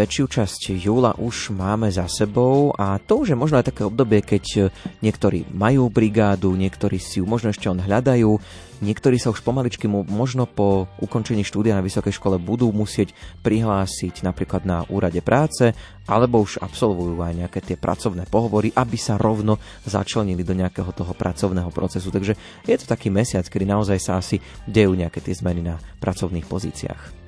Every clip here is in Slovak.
Väčšiu časť júla už máme za sebou a to už je možno aj také obdobie, keď niektorí majú brigádu, niektorí si ju možno ešte on hľadajú, niektorí sa už pomaličky mu možno po ukončení štúdia na vysokej škole budú musieť prihlásiť napríklad na úrade práce, alebo už absolvujú aj nejaké tie pracovné pohovory, aby sa rovno začlenili do nejakého toho pracovného procesu. Takže je to taký mesiac, kedy naozaj sa asi dejú nejaké tie zmeny na pracovných pozíciách.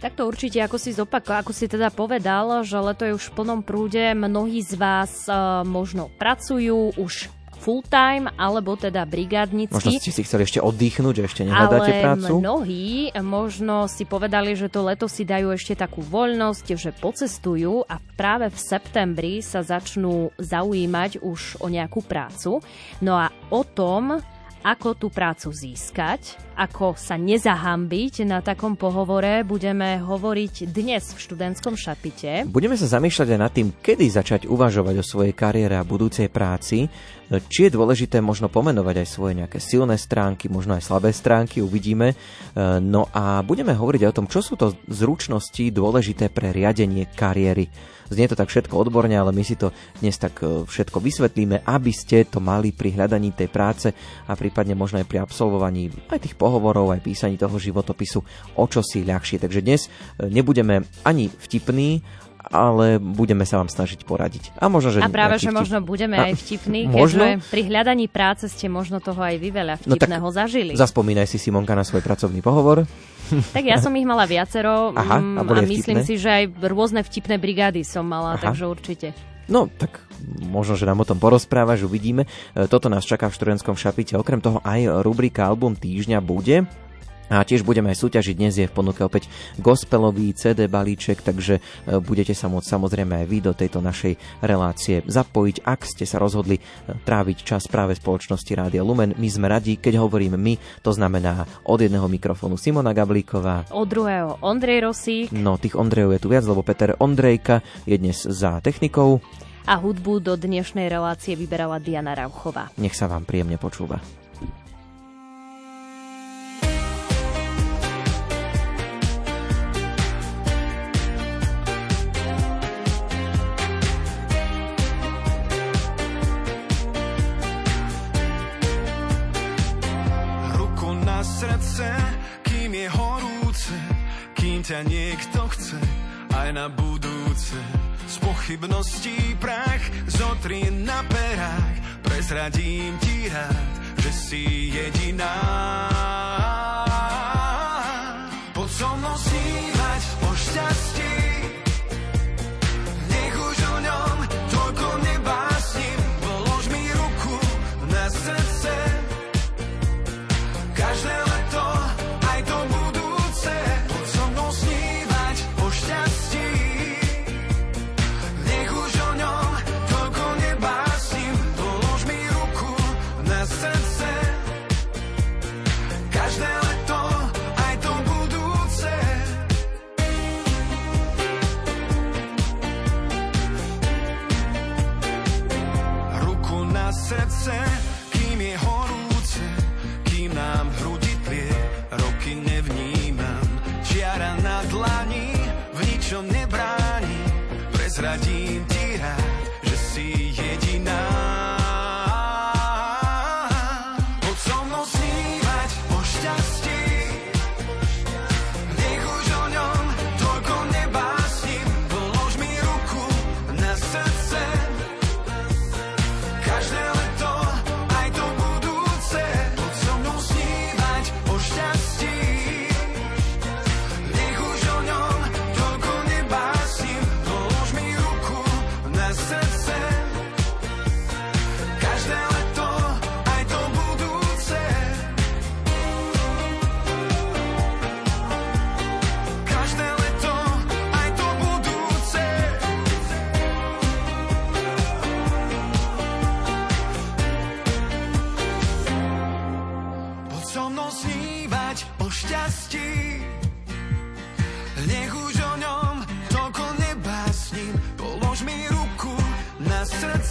Tak to určite, ako si zopako, ako si teda povedal, že leto je už v plnom prúde. Mnohí z vás uh, možno pracujú už full time, alebo teda brigádnicky. Možno ste si chceli ešte oddychnúť, že ešte nehľadáte ale prácu? mnohí možno si povedali, že to leto si dajú ešte takú voľnosť, že pocestujú a práve v septembri sa začnú zaujímať už o nejakú prácu. No a o tom, ako tú prácu získať, ako sa nezahambiť na takom pohovore, budeme hovoriť dnes v študentskom šapite. Budeme sa zamýšľať aj nad tým, kedy začať uvažovať o svojej kariére a budúcej práci, či je dôležité možno pomenovať aj svoje nejaké silné stránky, možno aj slabé stránky, uvidíme. E, no a budeme hovoriť aj o tom, čo sú to zručnosti dôležité pre riadenie kariéry. Znie to tak všetko odborne, ale my si to dnes tak e, všetko vysvetlíme, aby ste to mali pri hľadaní tej práce a prípadne možno aj pri absolvovaní aj tých pohovorov, aj písaní toho životopisu o čo si ľahšie. Takže dnes e, nebudeme ani vtipní, ale budeme sa vám snažiť poradiť. A možno, že A práve, že vtip... možno budeme a, aj vtipní, možno? keďže pri hľadaní práce ste možno toho aj vy veľa vtipného no zažili. Zaspomínaj si Simonka na svoj pracovný pohovor. Tak ja som ich mala viacero Aha, a, mm, a myslím vtipné? si, že aj rôzne vtipné brigády som mala, Aha. takže určite. No, tak možno, že nám o tom porozprávaš, uvidíme. E, Toto nás čaká v študentskom šapite. Okrem toho aj rubrika Album týždňa bude. A tiež budeme aj súťažiť. Dnes je v ponuke opäť gospelový CD balíček, takže e, budete sa môcť samozrejme aj vy do tejto našej relácie zapojiť, ak ste sa rozhodli e, tráviť čas práve spoločnosti Rádia Lumen. My sme radi, keď hovorím my, to znamená od jedného mikrofónu Simona Gablíková. Od druhého Ondrej Rosík No, tých Ondrejov je tu viac, lebo Peter Ondrejka je dnes za technikou. a hudbu do dnešnej relácie vyberala Diana Rauchová. Nech sa vám príjemne počúva. Ťa niekto chce, aj na budúce. Z pochybností prach zotri na perách, prezradím ti rád, že si jediná. Poď so mnou snívať o šťastí, nech už o ňom toľko nebásnim,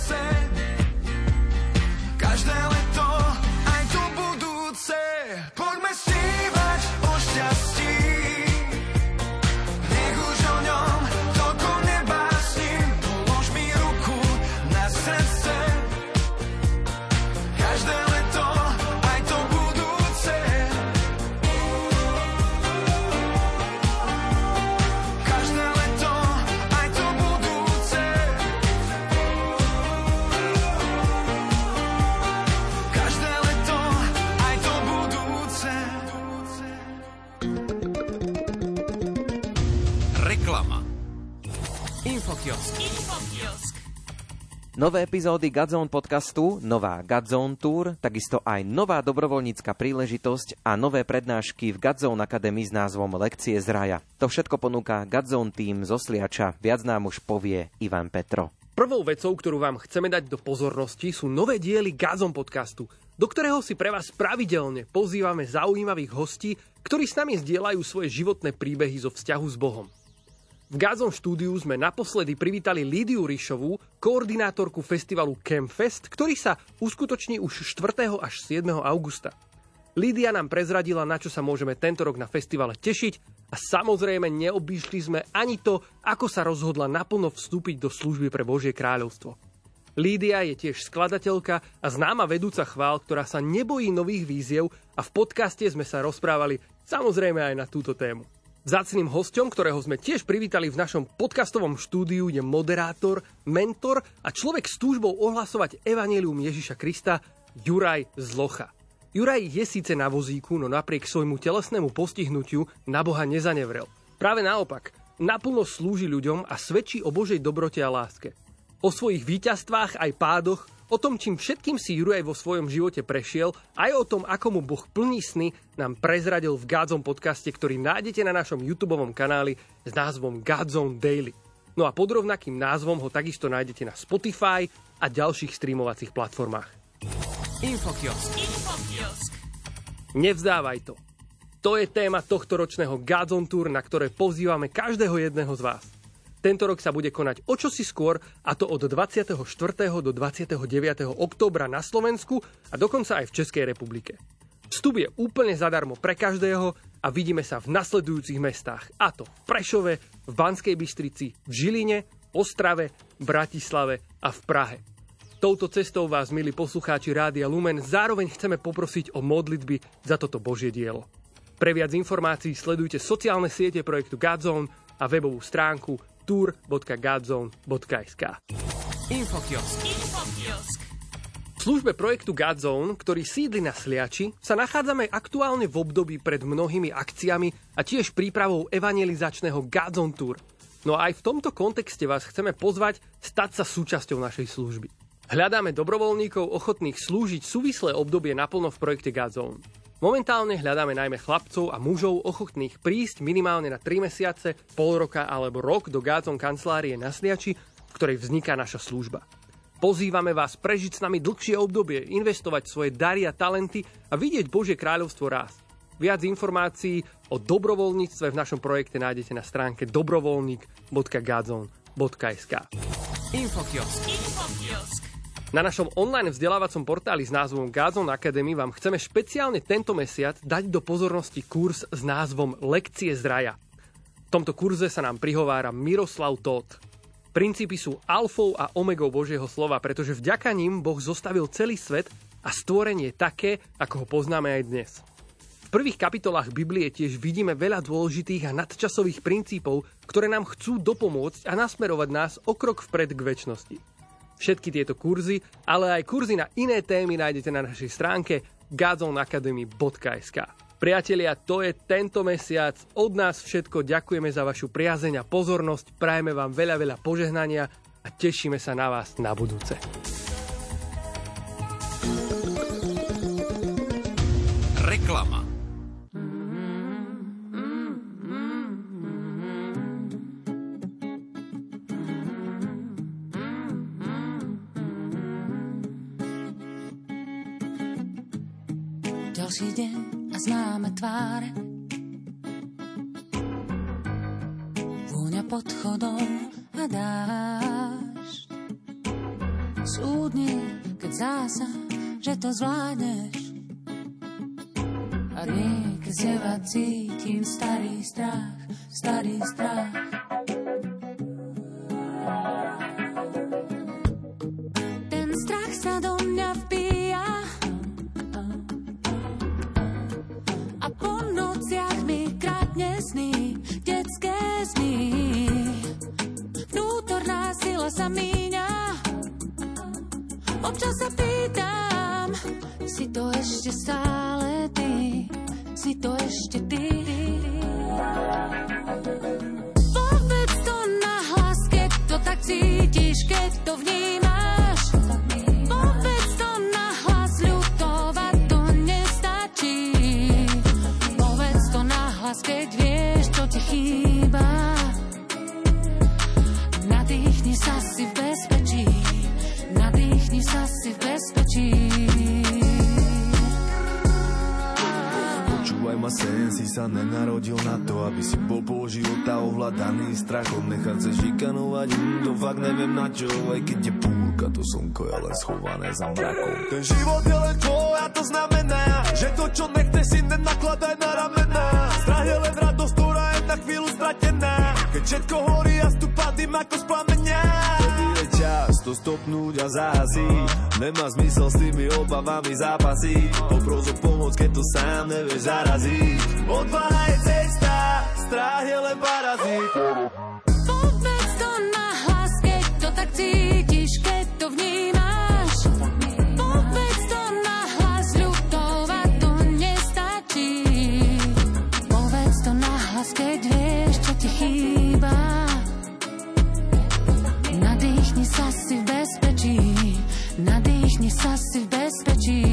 srdce. Nové epizódy Godzone podcastu, nová Godzone Tour, takisto aj nová dobrovoľnícka príležitosť a nové prednášky v Godzone Academy s názvom Lekcie z raja. To všetko ponúka Godzone Team zo Sliača, viac nám už povie Ivan Petro. Prvou vecou, ktorú vám chceme dať do pozornosti, sú nové diely Gazon podcastu, do ktorého si pre vás pravidelne pozývame zaujímavých hostí, ktorí s nami zdieľajú svoje životné príbehy zo vzťahu s Bohom. V Gazon štúdiu sme naposledy privítali Lídiu Ríšovú, koordinátorku festivalu Campfest, ktorý sa uskutoční už 4. až 7. augusta. Lídia nám prezradila, na čo sa môžeme tento rok na festivale tešiť a samozrejme neobýšli sme ani to, ako sa rozhodla naplno vstúpiť do služby pre Božie kráľovstvo. Lídia je tiež skladateľka a známa vedúca chvál, ktorá sa nebojí nových víziev a v podcaste sme sa rozprávali samozrejme aj na túto tému. Zácným hostom, ktorého sme tiež privítali v našom podcastovom štúdiu, je moderátor, mentor a človek s túžbou ohlasovať evanelium Ježiša Krista, Juraj Zlocha. Juraj je síce na vozíku, no napriek svojmu telesnému postihnutiu na Boha nezanevrel. Práve naopak, naplno slúži ľuďom a svedčí o Božej dobrote a láske. O svojich víťazstvách aj pádoch, o tom, čím všetkým si Juraj vo svojom živote prešiel, aj o tom, ako mu Boh plní sny, nám prezradil v Godzone podcaste, ktorý nájdete na našom YouTube kanáli s názvom Godzone Daily. No a pod rovnakým názvom ho takisto nájdete na Spotify a ďalších streamovacích platformách. Infokiosk. Nevzdávaj to. To je téma tohto ročného Godzone Tour, na ktoré pozývame každého jedného z vás. Tento rok sa bude konať o čosi skôr, a to od 24. do 29. októbra na Slovensku a dokonca aj v Českej republike. Vstup je úplne zadarmo pre každého a vidíme sa v nasledujúcich mestách, a to v Prešove, v Banskej Bystrici, v Žiline, Ostrave, Bratislave a v Prahe. Touto cestou vás, milí poslucháči Rádia Lumen, zároveň chceme poprosiť o modlitby za toto Božie dielo. Pre viac informácií sledujte sociálne siete projektu Godzone a webovú stránku tour.godzone.sk. Infokiosk. V službe projektu Godzone, ktorý sídli na Sliači, sa nachádzame aktuálne v období pred mnohými akciami a tiež prípravou evangelizačného Godzone Tour. No a aj v tomto kontexte vás chceme pozvať stať sa súčasťou našej služby. Hľadáme dobrovoľníkov ochotných slúžiť súvislé obdobie naplno v projekte Godzone. Momentálne hľadáme najmä chlapcov a mužov ochotných prísť minimálne na 3 mesiace, pol roka alebo rok do Godzone kancelárie na Sliači, v ktorej vzniká naša služba. Pozývame vás prežiť s nami dlhšie obdobie, investovať svoje dary a talenty a vidieť Božie kráľovstvo rásť. Viac informácií o dobrovoľníctve v našom projekte nájdete na stránke dobrovoľník.gadzone.sk Infokiosk. Na našom online vzdelávacom portáli s názvom Gazon Academy vám chceme špeciálne tento mesiac dať do pozornosti kurz s názvom Lekcie z raja. V tomto kurze sa nám prihovára Miroslav Tóth. Princípy sú alfou a omegou Božieho slova, pretože vďaka ním Boh zostavil celý svet a stvorenie také, ako ho poznáme aj dnes. V prvých kapitolách Biblie tiež vidíme veľa dôležitých a nadčasových princípov, ktoré nám chcú dopomôcť a nasmerovať nás o krok vpred k väčšnosti. Všetky tieto kurzy, ale aj kurzy na iné témy nájdete na našej stránke gazonacademy.sk. Priatelia, to je tento mesiac. Od nás všetko ďakujeme za vašu priazeň a pozornosť. Prajeme vám veľa, veľa požehnania a tešíme sa na vás na budúce. Reklama. Ďalší deň a známe tváre. Vôňa pod chodom a dáš Súdne, keď zása, že to zvládneš. A rieke z cítim starý strach, starý strach ešte stále ty Si to ešte ty. Povedz to nahlas, keď to tak cítiš Keď to vnímaš. Povedz to nahlas, ľutovať to nestačí. Povedz to nahlas, keď sa nenarodil na to Aby si bol pol života ovládaný strachom. Nechať sa šikanovať, hm, to fakt neviem na čo Aj keď je púrka, to slnko je len schované za mrakom. Ten život je len tvoj a to znamená Že to čo nechceš si nenakladaj na ramená Strach je len radosť, ktorá je na chvíľu stratená. Keď všetko horí a stúpa dym ako z plameňa to stopnúť a zahasiť Nemá zmysel s tými obavami zápasiť Popros o pomoc, keď to sám nevieš zaraziť Odvaha je cesta, strach je len parazit Povedz to nahlas, keď to tak cítiš, keď to vnímaš. Povedz to nahlas, ľutovať to nestačí. Keď sa si v bezpečí, nadýchni sa si v bezpečí.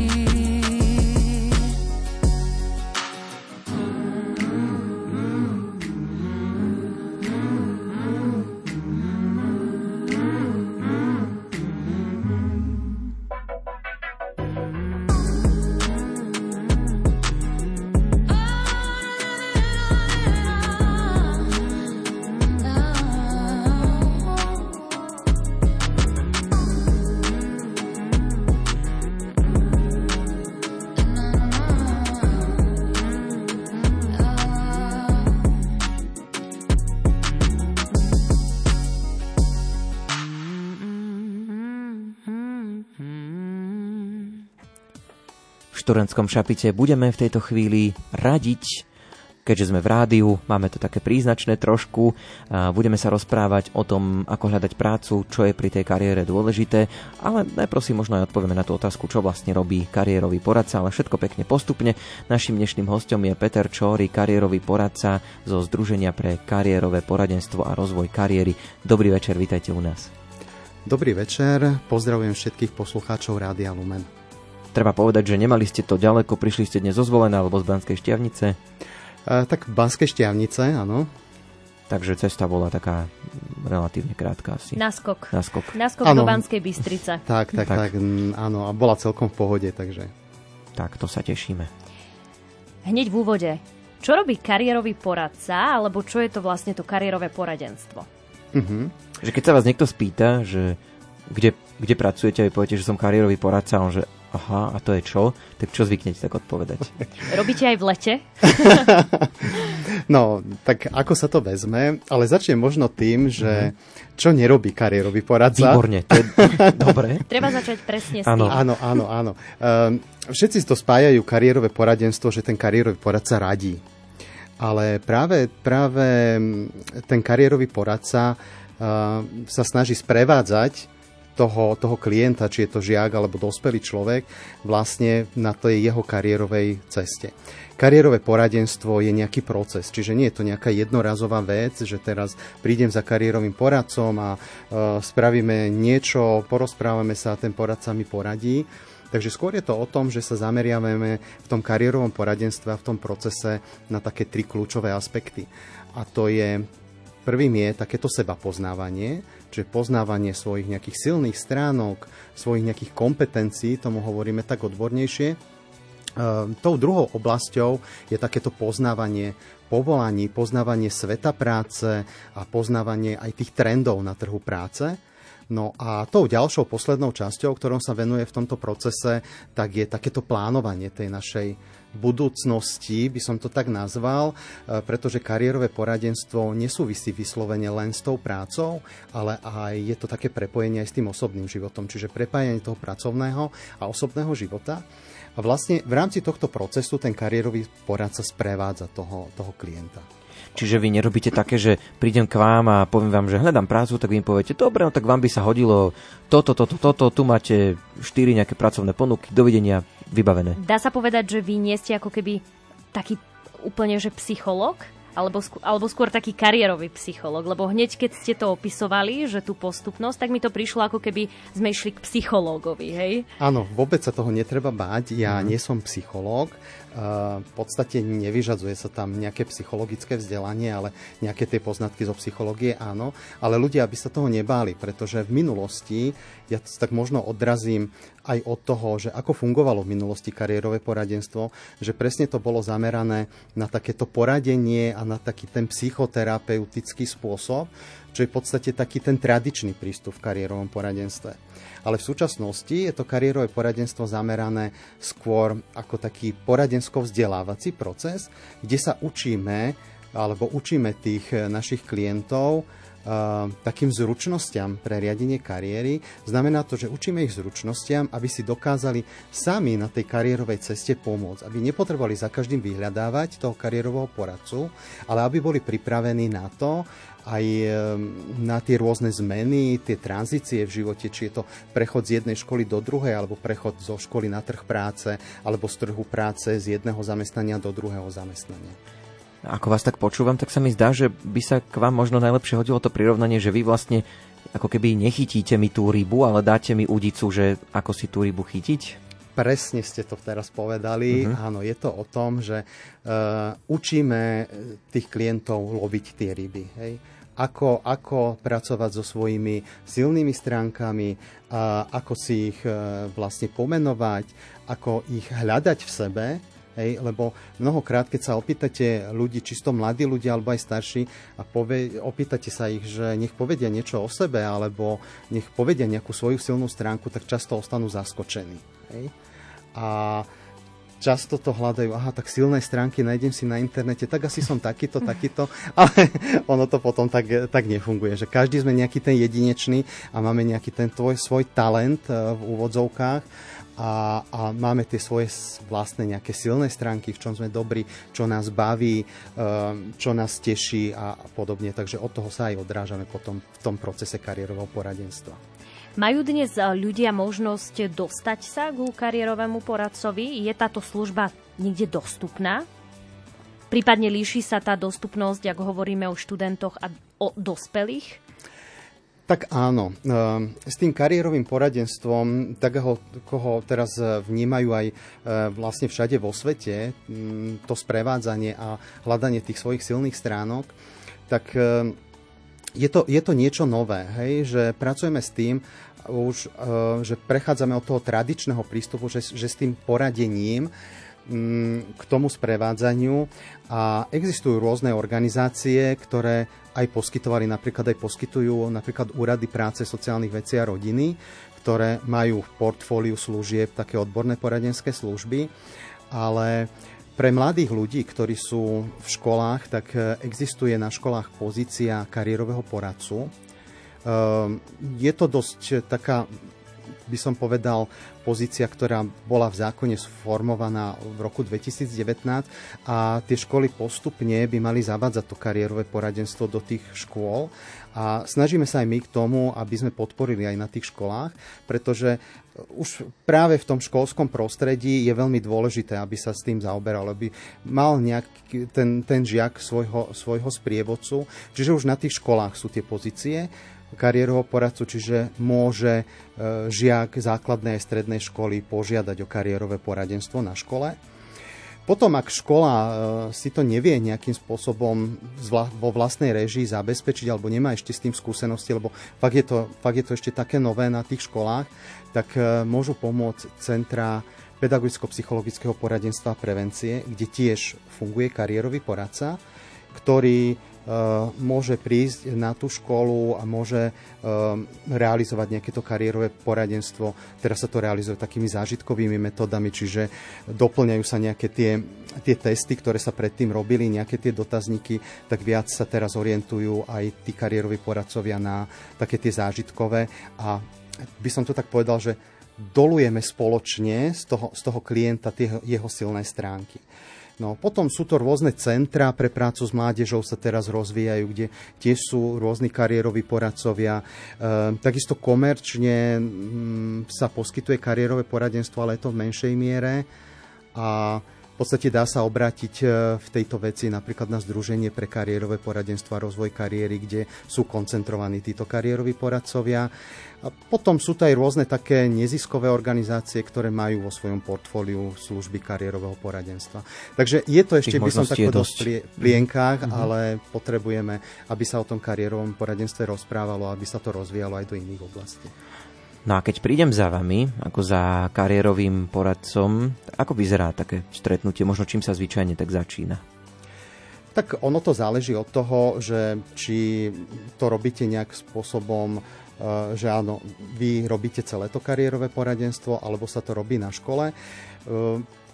Šturenskom šapite budeme v tejto chvíli radiť, keďže sme v rádiu, máme to také príznačné trošku, budeme sa rozprávať o tom, ako hľadať prácu, čo je pri tej kariére dôležité, ale najprv si možno aj odpovieme na tú otázku, čo vlastne robí kariérový poradca, ale všetko pekne postupne. Našim dnešným hostom je Peter Čóry, kariérový poradca zo Združenia pre kariérové poradenstvo a rozvoj kariéry. Dobrý večer, vítajte u nás. Dobrý večer, pozdravujem všetkých poslucháčov Rádia Lumen. Treba povedať, že nemali ste to ďaleko, prišli ste dnes zo Zvolená alebo z Banskej Štiavnice. E, tak Banskej Štiavnice, áno. Takže cesta bola taká relatívne krátka asi. Naskok. Naskok. Naskok do Banskej Bystrice. Tak, tak, Tak. tak, áno, a bola celkom v pohode, takže... Tak, to sa tešíme. Hneď v úvode. Čo robí kariérový poradca, alebo čo je to vlastne to kariérové poradenstvo? Mhm. Že keď sa vás niekto spýta, že kde, kde pracujete a vy poviete, že som kariérový poradca, on že aha, a to je čo? Tak čo zvyknete tak odpovedať? Robíte aj v lete? No, tak ako sa to vezme, ale začnem možno tým, že čo nerobí kariérový poradca. Výborne, to je dobre. Treba začať presne s Áno. tým. Áno, áno, áno. Um, všetci to spájajú kariérové poradenstvo, že ten kariérový poradca radí. Ale práve, práve ten kariérový poradca uh, sa snaží sprevádzať toho, toho klienta, či je to žiak alebo dospelý človek, vlastne na tej jeho kariérovej ceste. Kariérové poradenstvo je nejaký proces, čiže nie je to nejaká jednorazová vec, že teraz prídem za kariérovým poradcom a uh, spravíme niečo, porozprávame sa a ten poradca mi poradí. Takže skôr je to o tom, že sa zameriavame v tom kariérovom poradenstve a v tom procese na také tri kľúčové aspekty. A to je, prvým je takéto seba poznávanie, čiže poznávanie svojich nejakých silných stránok, svojich nejakých kompetencií, tomu hovoríme tak odbornejšie. tou druhou oblasťou je takéto poznávanie povolaní, poznávanie sveta práce a poznávanie aj tých trendov na trhu práce. No a tou ďalšou poslednou časťou, ktorom sa venuje v tomto procese, tak je takéto plánovanie tej našej budúcnosti, by som to tak nazval, e, pretože kariérové poradenstvo nesúvisí vyslovene len s tou prácou, ale aj je to také prepojenie aj s tým osobným životom, čiže prepájanie toho pracovného a osobného života. A vlastne v rámci tohto procesu ten kariérový poradca sprevádza toho, toho klienta. Čiže vy nerobíte také, že prídem k vám a poviem vám, že hľadám prácu, tak vy mi poviete, dobre, no tak vám by sa hodilo toto, toto, toto, tu máte štyri nejaké pracovné ponuky, dovidenia, vybavené. Dá sa povedať, že vy nie ste ako keby taký úplne, že psychológ? alebo, skôr, alebo skôr taký kariérový psychológ, lebo hneď keď ste to opisovali, že tú postupnosť, tak mi to prišlo ako keby sme išli k psychológovi, hej? Áno, vôbec sa toho netreba báť, ja mm. nie som psychológ, v podstate nevyžadzuje sa tam nejaké psychologické vzdelanie, ale nejaké tie poznatky zo psychológie áno. Ale ľudia, aby sa toho nebáli, pretože v minulosti, ja tak možno odrazím aj od toho, že ako fungovalo v minulosti kariérové poradenstvo, že presne to bolo zamerané na takéto poradenie a na taký ten psychoterapeutický spôsob, čo je v podstate taký ten tradičný prístup v kariérovom poradenstve. Ale v súčasnosti je to kariérové poradenstvo zamerané skôr ako taký poradensko-vzdelávací proces, kde sa učíme alebo učíme tých našich klientov takým zručnostiam pre riadenie kariéry. Znamená to, že učíme ich zručnostiam, aby si dokázali sami na tej kariérovej ceste pomôcť. Aby nepotrebovali za každým vyhľadávať toho kariérového poradcu, ale aby boli pripravení na to, aj na tie rôzne zmeny, tie tranzície v živote, či je to prechod z jednej školy do druhej, alebo prechod zo školy na trh práce, alebo z trhu práce z jedného zamestnania do druhého zamestnania. Ako vás tak počúvam, tak sa mi zdá, že by sa k vám možno najlepšie hodilo to prirovnanie, že vy vlastne ako keby nechytíte mi tú rybu, ale dáte mi udicu, že ako si tú rybu chytiť? Presne ste to teraz povedali. Uh-huh. Áno, je to o tom, že uh, učíme tých klientov loviť tie ryby. Hej? ako, ako pracovať so svojimi silnými stránkami, a ako si ich e, vlastne pomenovať, ako ich hľadať v sebe, Hej, lebo mnohokrát, keď sa opýtate ľudí, čisto mladí ľudia alebo aj starší, a povie, opýtate sa ich, že nech povedia niečo o sebe, alebo nech povedia nejakú svoju silnú stránku, tak často ostanú zaskočení. Hej. A často to hľadajú, aha, tak silné stránky nájdem si na internete, tak asi som takýto, takýto, ale ono to potom tak, tak nefunguje, že každý sme nejaký ten jedinečný a máme nejaký ten tvoj svoj talent eh, v úvodzovkách a, a máme tie svoje vlastné nejaké silné stránky, v čom sme dobrí, čo nás baví, eh, čo nás teší a podobne. Takže od toho sa aj odrážame potom v tom procese kariérového poradenstva. Majú dnes eh, ľudia možnosť dostať sa k kariérovému poradcovi? Je táto služba niekde dostupná? Prípadne líši sa tá dostupnosť, ak hovoríme o študentoch a o dospelých? Tak áno. Eh, s tým kariérovým poradenstvom, tak ho, koho teraz vnímajú aj eh, vlastne všade vo svete, mm, to sprevádzanie a hľadanie tých svojich silných stránok, tak je to, je to niečo nové, hej, že pracujeme s tým, už, že prechádzame od toho tradičného prístupu, že, že s tým poradením k tomu sprevádzaniu a existujú rôzne organizácie, ktoré aj poskytovali, napríklad aj poskytujú napríklad úrady práce, sociálnych vecí a rodiny, ktoré majú v portfóliu služieb také odborné poradenské služby, ale pre mladých ľudí, ktorí sú v školách, tak e, existuje na školách pozícia kariérového poradcu. E, je to dosť taká, by som povedal, pozícia, ktorá bola v zákone sformovaná v roku 2019 a tie školy postupne by mali zavádzať to kariérové poradenstvo do tých škôl a snažíme sa aj my k tomu, aby sme podporili aj na tých školách, pretože už práve v tom školskom prostredí je veľmi dôležité, aby sa s tým zaoberal, aby mal nejaký ten, ten žiak svojho, svojho sprievodcu. Čiže už na tých školách sú tie pozície kariérového poradcu, čiže môže e, žiak základnej a strednej školy požiadať o kariérové poradenstvo na škole. Potom, ak škola e, si to nevie nejakým spôsobom vo vlastnej režii zabezpečiť alebo nemá ešte s tým skúsenosti, lebo fakt je to, fakt je to ešte také nové na tých školách, tak e, môžu pomôcť centra pedagogicko-psychologického poradenstva a prevencie, kde tiež funguje kariérový poradca, ktorý môže prísť na tú školu a môže realizovať nejaké to kariérové poradenstvo. Teraz sa to realizuje takými zážitkovými metodami, čiže doplňajú sa nejaké tie, tie testy, ktoré sa predtým robili, nejaké tie dotazníky, tak viac sa teraz orientujú aj tí kariéroví poradcovia na také tie zážitkové a by som to tak povedal, že dolujeme spoločne z toho, z toho klienta tie jeho silné stránky. No, potom sú to rôzne centra pre prácu s mládežou sa teraz rozvíjajú, kde tiež sú rôzni kariéroví poradcovia. E, takisto komerčne m, mm, sa poskytuje kariérové poradenstvo, ale je to v menšej miere. A v podstate dá sa obrátiť e, v tejto veci napríklad na Združenie pre kariérové poradenstvo a rozvoj kariéry, kde sú koncentrovaní títo kariéroví poradcovia. A potom sú to aj rôzne také neziskové organizácie, ktoré majú vo svojom portfóliu služby kariérového poradenstva. Takže je to ešte, by som tak povedal, v plienkách, mm-hmm. ale potrebujeme, aby sa o tom kariérovom poradenstve rozprávalo, aby sa to rozvíjalo aj do iných oblastí. No a keď prídem za vami, ako za kariérovým poradcom, ako vyzerá také stretnutie? Možno čím sa zvyčajne tak začína? Tak ono to záleží od toho, že či to robíte nejak spôsobom, e, že áno, vy robíte celé to kariérové poradenstvo, alebo sa to robí na škole.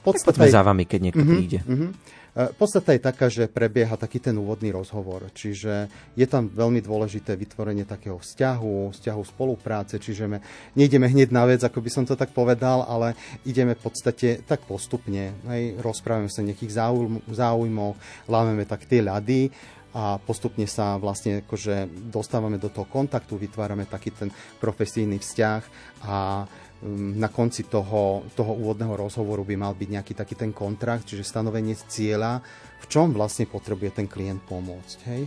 Podstate... Tak za vami, keď niekto uh-huh, príde. Uh-huh. E, podstata je taká, že prebieha taký ten úvodný rozhovor, čiže je tam veľmi dôležité vytvorenie takého vzťahu, vzťahu spolupráce, čiže my nejdeme hneď na vec, ako by som to tak povedal, ale ideme v podstate tak postupne, hej, rozprávame sa nejakých záujmoch, lámeme tak tie ľady a postupne sa vlastne akože dostávame do toho kontaktu, vytvárame taký ten profesijný vzťah a na konci toho, toho úvodného rozhovoru by mal byť nejaký taký ten kontrakt, čiže stanovenie cieľa, v čom vlastne potrebuje ten klient pomôcť. Hej?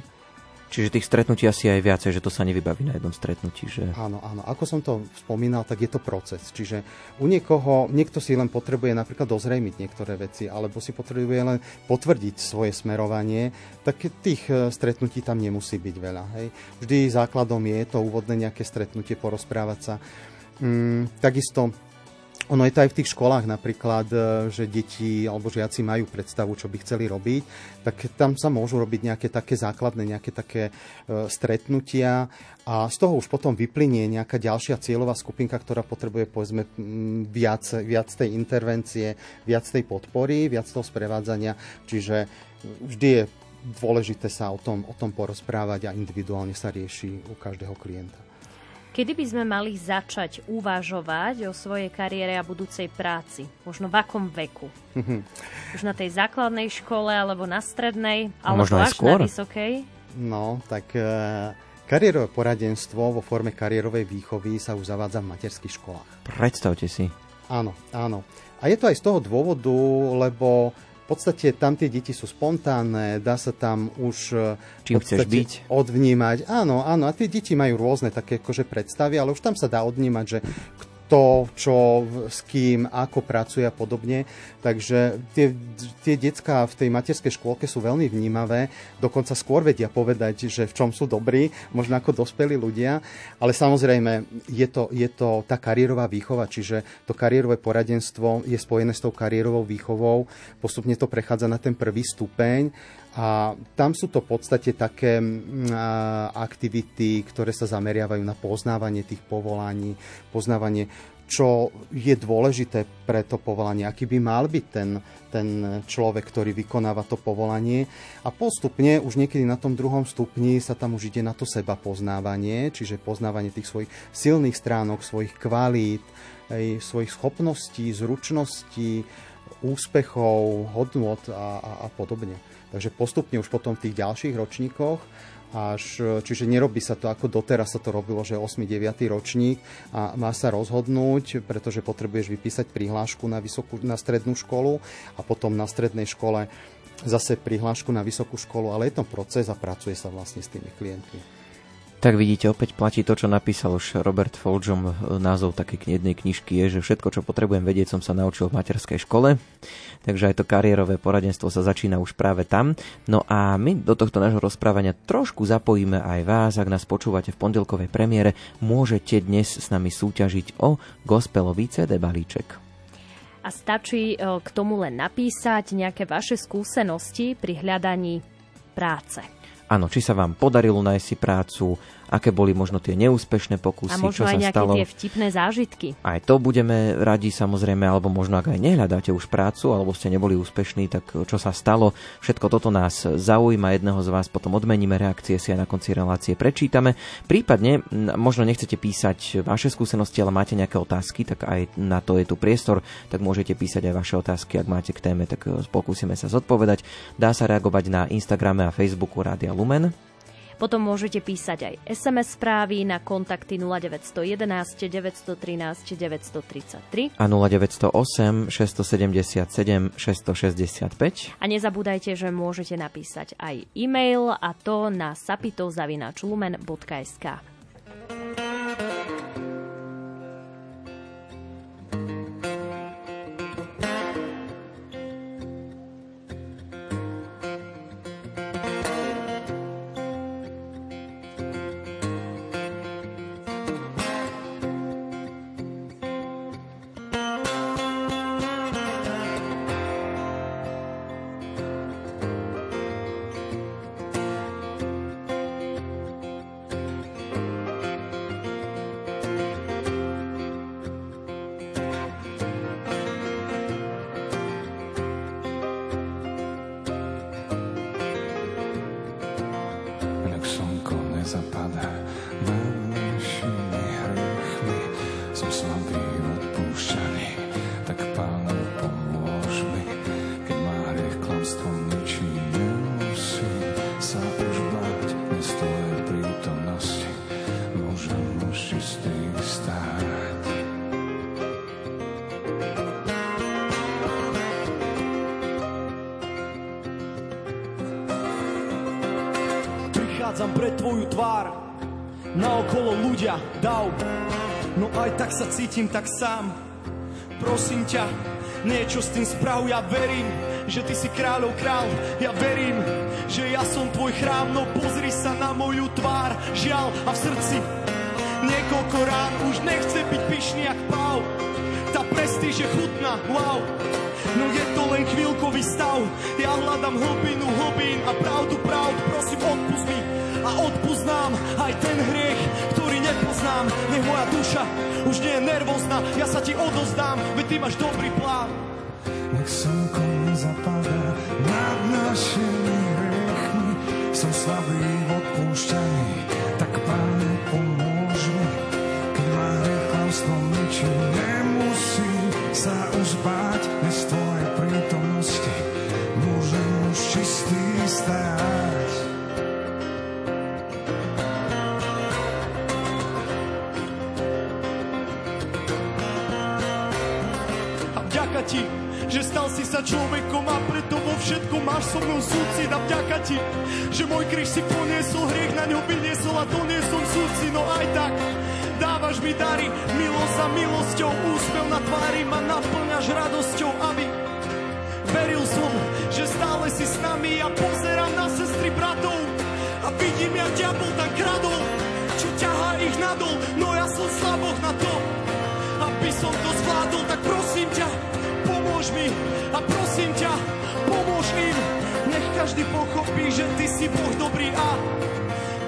Čiže tých stretnutí asi aj viacej, že to sa nevybaví na jednom stretnutí. Že... Áno, áno. Ako som to spomínal, tak je to proces. Čiže u niekoho, niekto si len potrebuje napríklad dozrejmiť niektoré veci, alebo si potrebuje len potvrdiť svoje smerovanie, tak tých e, stretnutí tam nemusí byť veľa. Hej. Vždy základom je to úvodné nejaké stretnutie, porozprávať sa Mm, takisto ono je to aj v tých školách napríklad, e, že deti alebo žiaci majú predstavu, čo by chceli robiť, tak tam sa môžu robiť nejaké také základné, nejaké také e, stretnutia a z toho už potom vyplynie nejaká ďalšia cieľová skupinka, ktorá potrebuje povedzme viac, viac tej intervencie, viac tej podpory, viac toho sprevádzania. Čiže vždy je dôležité sa o tom, o tom porozprávať a individuálne sa rieši u každého klienta. Kedy by sme mali začať uvažovať o svojej kariére a budúcej práci? Možno v akom veku? Už na tej základnej škole, alebo na strednej, alebo Možno až skôr. na vysokej? No, tak e, kariérové poradenstvo vo forme kariérovej výchovy sa už zavádza v materských školách. Predstavte si. Áno, áno. A je to aj z toho dôvodu, lebo v podstate tam tie deti sú spontánne, dá sa tam už e, Čím chceš byť? odvnímať. Áno, áno, a tie deti majú rôzne také akože predstavy, ale už tam sa dá odnímať, že to, čo, s kým, ako pracuje a podobne. Takže tie, tie decká v tej materskej škôlke sú veľmi vnímavé, dokonca skôr vedia povedať, že v čom sú dobrí, možno ako dospelí ľudia, ale samozrejme je to, je to tá kariérová výchova, čiže to kariérové poradenstvo je spojené s tou kariérovou výchovou, postupne to prechádza na ten prvý stupeň a tam sú to v podstate také aktivity, ktoré sa zameriavajú na poznávanie tých povolaní, poznávanie, čo je dôležité pre to povolanie, aký by mal byť ten, ten človek, ktorý vykonáva to povolanie. A postupne, už niekedy na tom druhom stupni sa tam už ide na to seba poznávanie, čiže poznávanie tých svojich silných stránok, svojich kvalít, svojich schopností, zručností, úspechov, hodnot a, a, a podobne. Takže postupne už potom v tých ďalších ročníkoch až, čiže nerobí sa to ako doteraz sa to robilo, že 8. 9. ročník a má sa rozhodnúť, pretože potrebuješ vypísať prihlášku na, vysokú, na strednú školu a potom na strednej škole zase prihlášku na vysokú školu, ale je to proces a pracuje sa vlastne s tými klientmi. Tak vidíte, opäť platí to, čo napísal už Robert Folžom. Názov takej jednej knižky je, že všetko, čo potrebujem vedieť, som sa naučil v materskej škole. Takže aj to kariérové poradenstvo sa začína už práve tam. No a my do tohto nášho rozprávania trošku zapojíme aj vás. Ak nás počúvate v pondelkovej premiére, môžete dnes s nami súťažiť o gospelový CD balíček. a stačí e, k tomu len napísať nejaké vaše skúsenosti pri hľadaní práce. Áno, či sa vám podarilo nájsť si prácu, aké boli možno tie neúspešné pokusy, A možno čo aj sa nejaké stalo. tie vtipné zážitky. Aj to budeme radi samozrejme, alebo možno ak aj nehľadáte už prácu, alebo ste neboli úspešní, tak čo sa stalo, všetko toto nás zaujíma, jedného z vás potom odmeníme, reakcie si aj na konci relácie prečítame. Prípadne, možno nechcete písať vaše skúsenosti, ale máte nejaké otázky, tak aj na to je tu priestor, tak môžete písať aj vaše otázky, ak máte k téme, tak e, pokúsime sa zodpovedať. Dá sa reagovať na Instagrame a Facebooku Rádia Lumen. Potom môžete písať aj SMS správy na kontakty 0911 913 933. A 0908 677 665. A nezabúdajte, že môžete napísať aj e-mail a to na sapitozavinačlumen.sk. Ak sa cítim tak sám. Prosím ťa, niečo s tým sprav Ja verím, že ty si kráľov král. Ja verím, že ja som tvoj chrám No pozri sa na moju tvár Žiaľ a v srdci. Niekoľko rán už nechce byť pyšný jak pau Tá prestíž je chutná, wow. No je to len chvíľkový stav. Ja hľadám hlbinu hlbín a pravdu pravd Prosím odpust mi. A odpust nám Aj ten hriech, ktorý nepoznám. Nech moja duša už nie je nervózna Ja sa ti odozdám, veď ty máš dobrý plán máš so mnou súcit a vďaka ti, že môj kríž si poniesol, hriech na ňo vyniesol a doniesol súci, no aj tak dávaš mi dary, milosť za milosťou, úsmev na tvári ma naplňaš radosťou, aby veril som, že stále si s nami. A pozerám na sestry bratov a vidím, jak diabol tam kradol, čo ťahá ich nadol, no ja som slaboch na to, aby som to zvládol, tak prosím ťa, pomôž mi a prosím ťa, každý pochopí, že ty si Boh dobrý a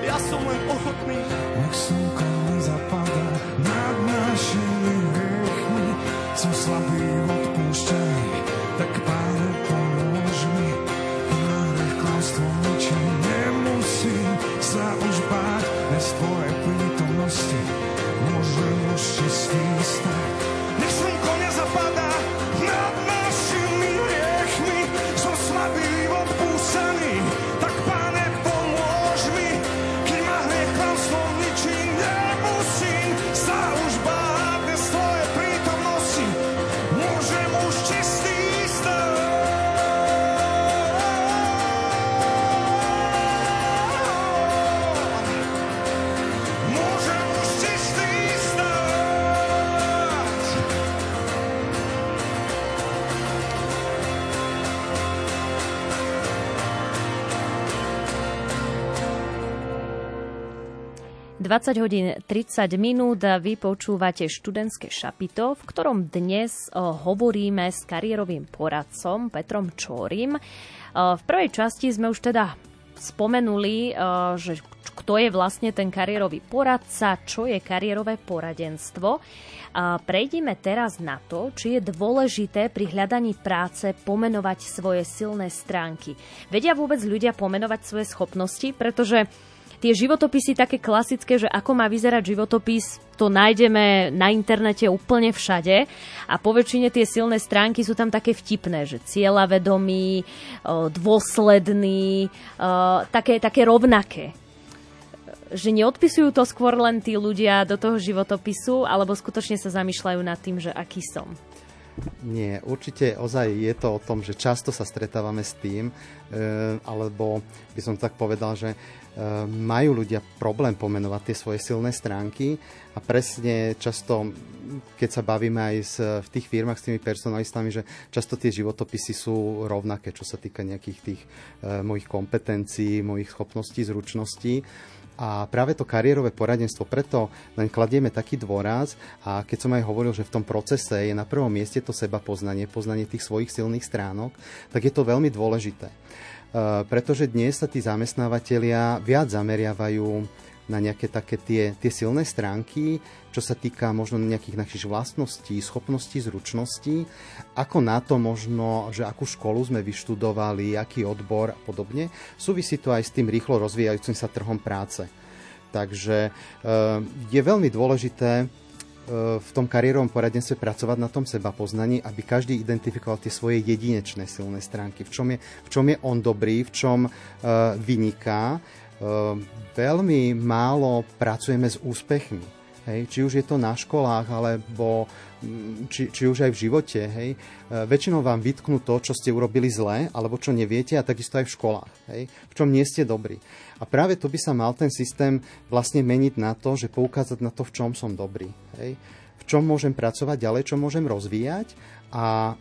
ja som len ochotný. Nech slnko 20 hodín 30 minút vy počúvate študentské šapito, v ktorom dnes hovoríme s kariérovým poradcom Petrom Čórim. V prvej časti sme už teda spomenuli, že kto je vlastne ten kariérový poradca, čo je kariérové poradenstvo. Prejdime teraz na to, či je dôležité pri hľadaní práce pomenovať svoje silné stránky. Vedia vôbec ľudia pomenovať svoje schopnosti, pretože tie životopisy také klasické, že ako má vyzerať životopis, to nájdeme na internete úplne všade a po väčšine tie silné stránky sú tam také vtipné, že cieľavedomý, dôsledný, také, také rovnaké že neodpisujú to skôr len tí ľudia do toho životopisu, alebo skutočne sa zamýšľajú nad tým, že aký som? Nie, určite ozaj je to o tom, že často sa stretávame s tým, e, alebo by som tak povedal, že majú ľudia problém pomenovať tie svoje silné stránky a presne často, keď sa bavíme aj v tých firmách s tými personalistami, že často tie životopisy sú rovnaké, čo sa týka nejakých tých e, mojich kompetencií, mojich schopností, zručností. A práve to kariérové poradenstvo, preto len kladieme taký dôraz a keď som aj hovoril, že v tom procese je na prvom mieste to seba poznanie, poznanie tých svojich silných stránok, tak je to veľmi dôležité. Eh, pretože dnes sa tí zamestnávateľia viac zameriavajú na nejaké také tie, tie silné stránky, čo sa týka možno nejakých našich vlastností, schopností, zručností, ako na to možno, že akú školu sme vyštudovali, aký odbor a podobne. Súvisí to aj s tým rýchlo rozvíjajúcim sa trhom práce. Takže eh, je veľmi dôležité E, v tom kariérovom poradenstve pracovať na tom seba poznaní, aby každý identifikoval tie svoje jedinečné silné stránky, v čom je, v čom je on dobrý, v čom uh, vyniká. Uh, veľmi málo pracujeme s úspechmi. Hej, či už je to na školách, alebo mm, či, či už aj v živote. Hej. Väčšinou vám vytknú to, čo ste urobili zle, alebo čo neviete, a takisto aj v školách. Hej, v čom nie ste dobrí. A práve to by sa mal ten systém vlastne meniť na to, že poukázať na to, v čom som dobrý. Hej? V čom môžem pracovať ďalej, čo môžem rozvíjať a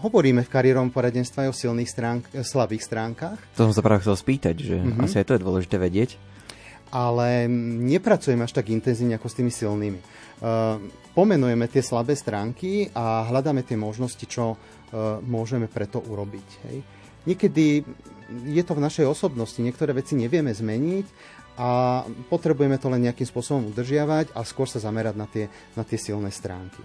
hovoríme v kariérovom poradenstve aj o silných stránk, slabých stránkach. To som sa práve chcel spýtať, že mm-hmm. asi aj to je dôležité vedieť. Ale nepracujeme až tak intenzívne ako s tými silnými. Uh, pomenujeme tie slabé stránky a hľadáme tie možnosti, čo uh, môžeme preto urobiť. Hej. Niekedy je to v našej osobnosti. Niektoré veci nevieme zmeniť a potrebujeme to len nejakým spôsobom udržiavať a skôr sa zamerať na tie, na tie silné stránky.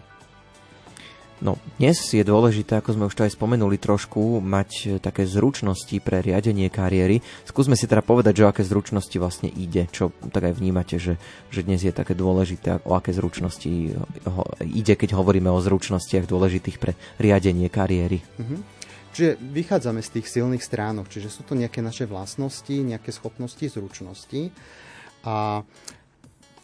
No, dnes je dôležité, ako sme už to aj spomenuli trošku, mať e, také zručnosti pre riadenie kariéry. Skúsme si teda povedať, že o aké zručnosti vlastne ide, čo tak aj vnímate, že, že dnes je také dôležité, o aké zručnosti ho, ide, keď hovoríme o zručnostiach dôležitých pre riadenie kariéry. Mm-hmm. Čiže vychádzame z tých silných stránok, čiže sú to nejaké naše vlastnosti, nejaké schopnosti, zručnosti. A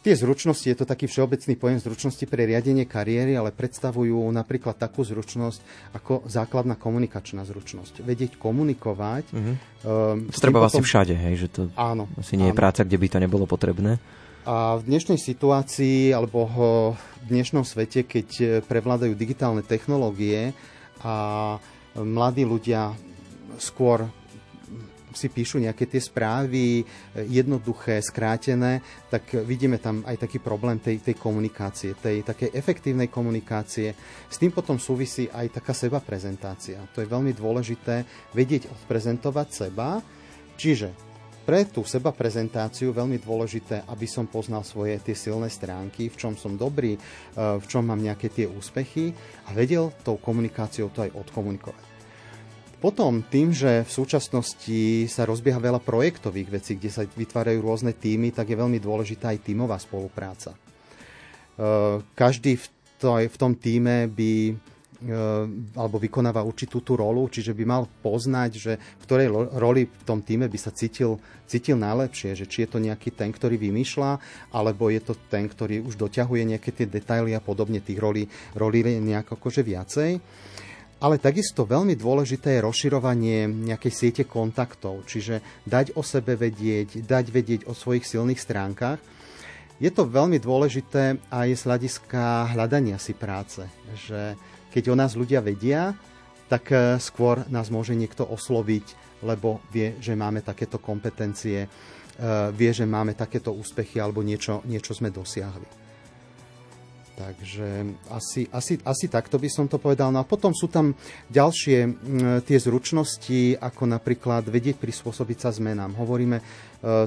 tie zručnosti, je to taký všeobecný pojem zručnosti pre riadenie kariéry, ale predstavujú napríklad takú zručnosť ako základná komunikačná zručnosť. Vedieť komunikovať. Mm-hmm. Um, Treba potom... asi všade, hej, že to áno, asi nie áno. je práca, kde by to nebolo potrebné. A v dnešnej situácii alebo v dnešnom svete, keď prevládajú digitálne technológie a mladí ľudia skôr si píšu nejaké tie správy jednoduché, skrátené, tak vidíme tam aj taký problém tej, tej komunikácie, tej takej efektívnej komunikácie. S tým potom súvisí aj taká seba prezentácia. To je veľmi dôležité vedieť odprezentovať seba, čiže pre tú seba prezentáciu veľmi dôležité, aby som poznal svoje tie silné stránky, v čom som dobrý, v čom mám nejaké tie úspechy a vedel tou komunikáciou to aj odkomunikovať. Potom tým, že v súčasnosti sa rozbieha veľa projektových vecí, kde sa vytvárajú rôzne týmy, tak je veľmi dôležitá aj tímová spolupráca. E, každý v, to, v tom týme by e, alebo vykonáva určitú tú rolu, čiže by mal poznať, že v ktorej roli v tom týme by sa cítil, cítil najlepšie, že či je to nejaký ten, ktorý vymýšľa, alebo je to ten, ktorý už doťahuje nejaké tie detaily a podobne tých rolí, rolí nejako akože viacej. Ale takisto veľmi dôležité je rozširovanie nejakej siete kontaktov, čiže dať o sebe vedieť, dať vedieť o svojich silných stránkach. Je to veľmi dôležité aj z hľadiska hľadania si práce, že keď o nás ľudia vedia, tak eh, skôr nás môže niekto osloviť, lebo vie, že máme takéto kompetencie. vie, že máme takéto úspechy alebo niečo, niečo sme dosiahli. Takže asi, asi, asi takto by som to povedal. No a potom sú tam ďalšie tie zručnosti, ako napríklad vedieť prispôsobiť sa zmenám. Hovoríme e,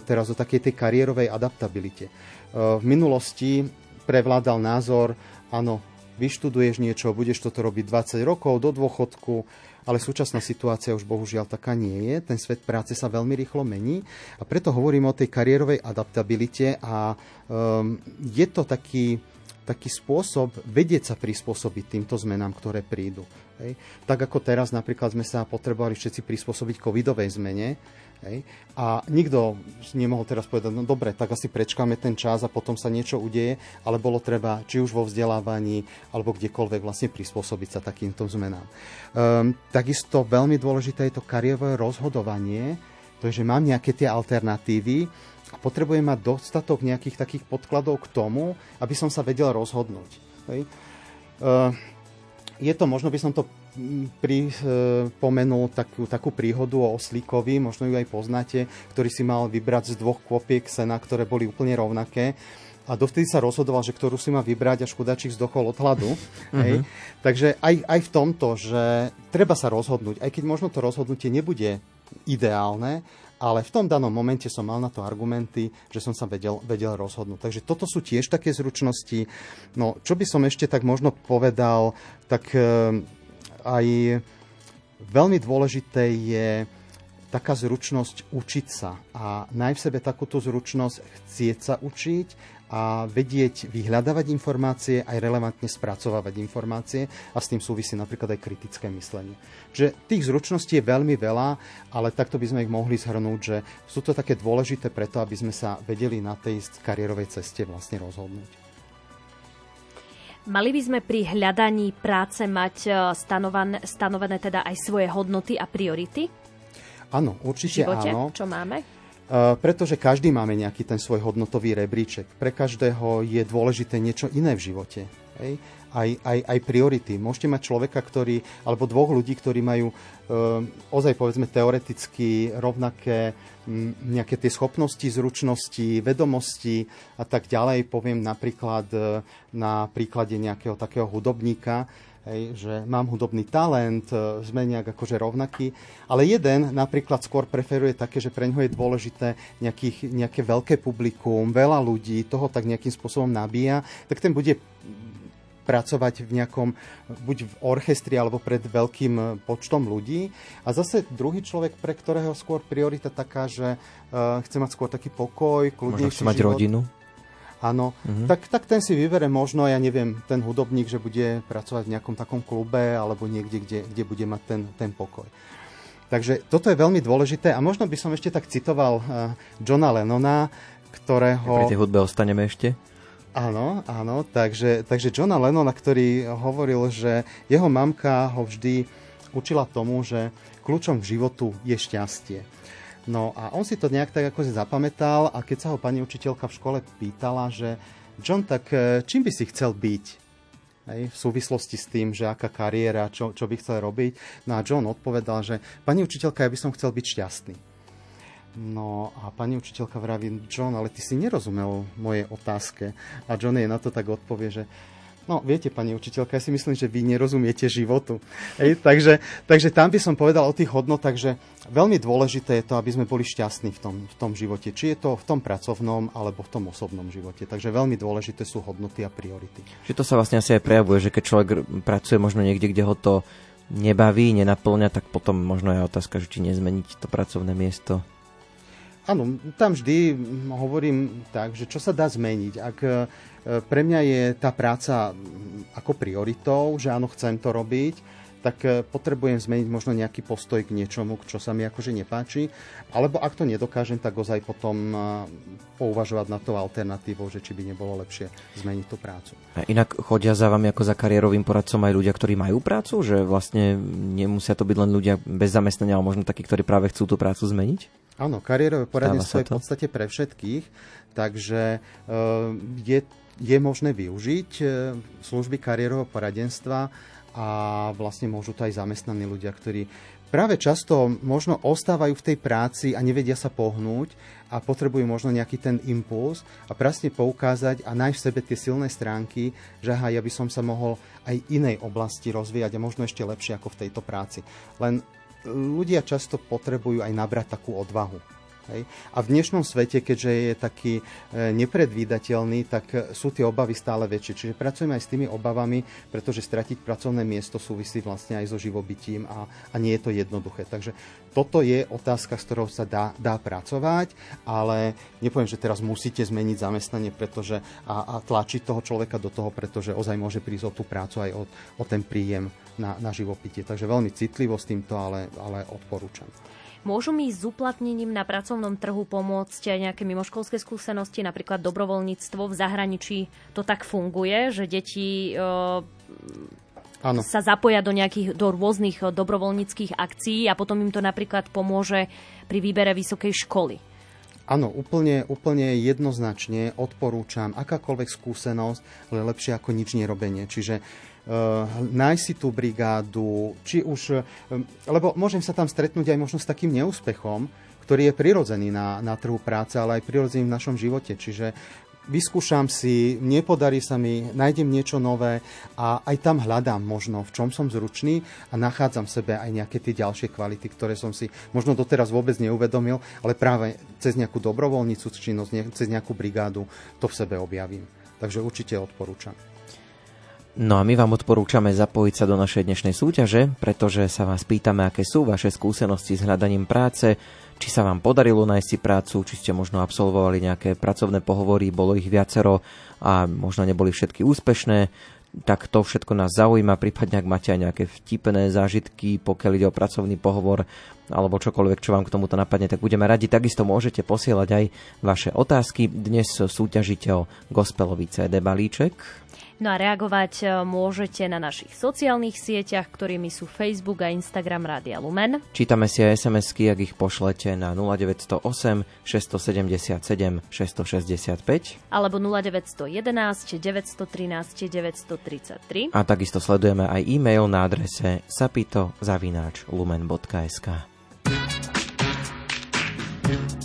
teraz o takej tej kariérovej adaptabilite. E, v minulosti prevládal názor, áno, vyštuduješ niečo, budeš toto robiť 20 rokov do dôchodku, ale súčasná situácia už bohužiaľ taká nie je. Ten svet práce sa veľmi rýchlo mení a preto hovorím o tej kariérovej adaptabilite a um, je to taký, taký spôsob vedieť sa prispôsobiť týmto zmenám, ktoré prídu. Hej. Tak ako teraz napríklad sme sa potrebovali všetci prispôsobiť covidovej zmene, Hej. A nikto nemohol teraz povedať, no dobre, tak asi prečkáme ten čas a potom sa niečo udeje, ale bolo treba či už vo vzdelávaní alebo kdekoľvek vlastne prispôsobiť sa takýmto zmenám. Um, takisto veľmi dôležité je to kariérové rozhodovanie, to je, že mám nejaké tie alternatívy potrebujem mať dostatok nejakých takých podkladov k tomu, aby som sa vedel rozhodnúť. Hej. Uh, je to, možno by som to pripomenul takú, takú príhodu o oslíkovi, možno ju aj poznáte, ktorý si mal vybrať z dvoch kôpiek sena, ktoré boli úplne rovnaké a dovtedy sa rozhodoval, že ktorú si má vybrať, až chudačík zdochol od hladu. Uh-huh. Hej. Takže aj, aj v tomto, že treba sa rozhodnúť, aj keď možno to rozhodnutie nebude ideálne, ale v tom danom momente som mal na to argumenty, že som sa vedel, vedel rozhodnúť. Takže toto sú tiež také zručnosti. No, čo by som ešte tak možno povedal, tak aj veľmi dôležité je taká zručnosť učiť sa a nájsť v sebe takúto zručnosť chcieť sa učiť a vedieť vyhľadávať informácie, aj relevantne spracovávať informácie a s tým súvisí napríklad aj kritické myslenie. Že tých zručností je veľmi veľa, ale takto by sme ich mohli zhrnúť, že sú to také dôležité preto, aby sme sa vedeli na tej kariérovej ceste vlastne rozhodnúť. Mali by sme pri hľadaní práce mať e, stanovan, stanovené teda aj svoje hodnoty a priority? Áno, určite v živote, áno. Čo máme? Uh, pretože každý máme nejaký ten svoj hodnotový rebríček. Pre každého je dôležité niečo iné v živote. Hej? Aj, aj, aj priority. Môžete mať človeka, ktorý, alebo dvoch ľudí, ktorí majú uh, ozaj povedzme teoreticky rovnaké nejaké tie schopnosti, zručnosti, vedomosti a tak ďalej. Poviem napríklad e, na príklade nejakého takého hudobníka, hej, že mám hudobný talent, e, sme nejak akože rovnaký, ale jeden napríklad skôr preferuje také, že pre ňoho je dôležité nejakých, nejaké veľké publikum, veľa ľudí, toho tak nejakým spôsobom nabíja, tak ten bude pracovať v nejakom, buď v orchestri alebo pred veľkým počtom ľudí. A zase druhý človek, pre ktorého skôr priorita taká, že uh, chce mať skôr taký pokoj, kľudnejší Možno chce mať život. rodinu. Áno, Mhm. tak, tak ten si vybere možno, ja neviem, ten hudobník, že bude pracovať v nejakom takom klube alebo niekde, kde, kde bude mať ten, ten pokoj. Takže toto je veľmi dôležité a možno by som ešte tak citoval uh, Johna Lennona, ktorého... Pri tej hudbe ostaneme ešte. Áno, áno, takže, takže Johna Lennona, ktorý hovoril, že jeho mamka ho vždy učila tomu, že kľúčom k životu je šťastie. No a on si to nejak tak ako si zapamätal a keď sa ho pani učiteľka v škole pýtala, že John, tak e, čím by si chcel byť? Hej, v súvislosti s tým, že aká kariéra, čo, čo by chcel robiť. No a John odpovedal, že pani učiteľka, ja by som chcel byť šťastný. No a pani učiteľka vraví, John, ale ty si nerozumel mojej otázke. A John jej na to tak odpovie, že no viete, pani učiteľka, ja si myslím, že vy nerozumiete životu. Hej, takže, takže tam by som povedal o tých hodnotách, že veľmi dôležité je to, aby sme boli šťastní v tom, v tom živote. Či je to v tom pracovnom, alebo v tom osobnom živote. Takže veľmi dôležité sú hodnoty a priority. Že to sa vlastne asi aj prejavuje, že keď človek pracuje možno niekde, kde ho to nebaví, nenaplňa, tak potom možno je otázka, že či nezmeniť to pracovné miesto. Áno, tam vždy hovorím tak, že čo sa dá zmeniť. Ak e, pre mňa je tá práca ako prioritou, že áno, chcem to robiť, tak e, potrebujem zmeniť možno nejaký postoj k niečomu, čo sa mi akože nepáči. Alebo ak to nedokážem, tak ozaj potom e, pouvažovať na to alternatívou, že či by nebolo lepšie zmeniť tú prácu. A inak chodia za vami ako za kariérovým poradcom aj ľudia, ktorí majú prácu? Že vlastne nemusia to byť len ľudia bez zamestnania, ale možno takí, ktorí práve chcú tú prácu zmeniť? Áno, kariérové poradenstvo je v podstate pre všetkých, takže e, je, je možné využiť služby kariérového poradenstva a vlastne môžu to aj zamestnaní ľudia, ktorí práve často možno ostávajú v tej práci a nevedia sa pohnúť a potrebujú možno nejaký ten impuls a presne poukázať a nájsť v sebe tie silné stránky, že aha, ja by som sa mohol aj inej oblasti rozvíjať a možno ešte lepšie ako v tejto práci. Len ľudia často potrebujú aj nabrať takú odvahu. Hej. A v dnešnom svete, keďže je taký e, nepredvídateľný, tak e, sú tie obavy stále väčšie. Čiže pracujeme aj s tými obavami, pretože stratiť pracovné miesto súvisí vlastne aj so živobytím a, a nie je to jednoduché. Takže toto je otázka, s ktorou sa dá, dá pracovať, ale nepoviem, že teraz musíte zmeniť zamestnanie pretože, a, a tlačiť toho človeka do toho, pretože ozaj môže prísť o tú prácu aj o, o ten príjem na, na živobytie. Takže veľmi citlivo s týmto, ale, ale odporúčam. Môžu mi s uplatnením na pracovnom trhu pomôcť aj nejaké mimoškolské skúsenosti, napríklad dobrovoľníctvo v zahraničí? To tak funguje, že deti Ano. sa zapoja do nejakých do rôznych dobrovoľníckých akcií a potom im to napríklad pomôže pri výbere vysokej školy. Áno, úplne, úplne jednoznačne odporúčam akákoľvek skúsenosť, ale lepšie ako nič nerobenie. Čiže nájsť si tú brigádu, či už, uh, lebo môžem sa tam stretnúť aj možno s takým neúspechom, ktorý je prirodzený na, na trhu práce, ale aj prirodzený v našom živote. Čiže vyskúšam si, nepodarí sa mi, nájdem niečo nové a aj tam hľadám možno, v čom som zručný a nachádzam v sebe aj nejaké tie ďalšie kvality, ktoré som si možno doteraz vôbec neuvedomil, ale práve cez nejakú dobrovoľnícu činnosť, cez nejakú brigádu to v sebe objavím. Takže určite odporúčam. No a my vám odporúčame zapojiť sa do našej dnešnej súťaže, pretože sa vás pýtame, aké sú vaše skúsenosti s hľadaním práce, či sa vám podarilo nájsť si prácu, či ste možno absolvovali nejaké pracovné pohovory, bolo ich viacero a možno neboli všetky úspešné, tak to všetko nás zaujíma, prípadne ak máte aj nejaké vtipné zážitky, pokiaľ ide o pracovný pohovor alebo čokoľvek, čo vám k tomuto napadne, tak budeme radi. Takisto môžete posielať aj vaše otázky. Dnes súťažite o gospelový CD balíček, No a reagovať e, môžete na našich sociálnych sieťach, ktorými sú Facebook a Instagram Rádia Lumen. Čítame si aj SMS-ky, ak ich pošlete na 0908 677 665 alebo 0911 913 933 a takisto sledujeme aj e-mail na adrese sapito.lumen.sk Sham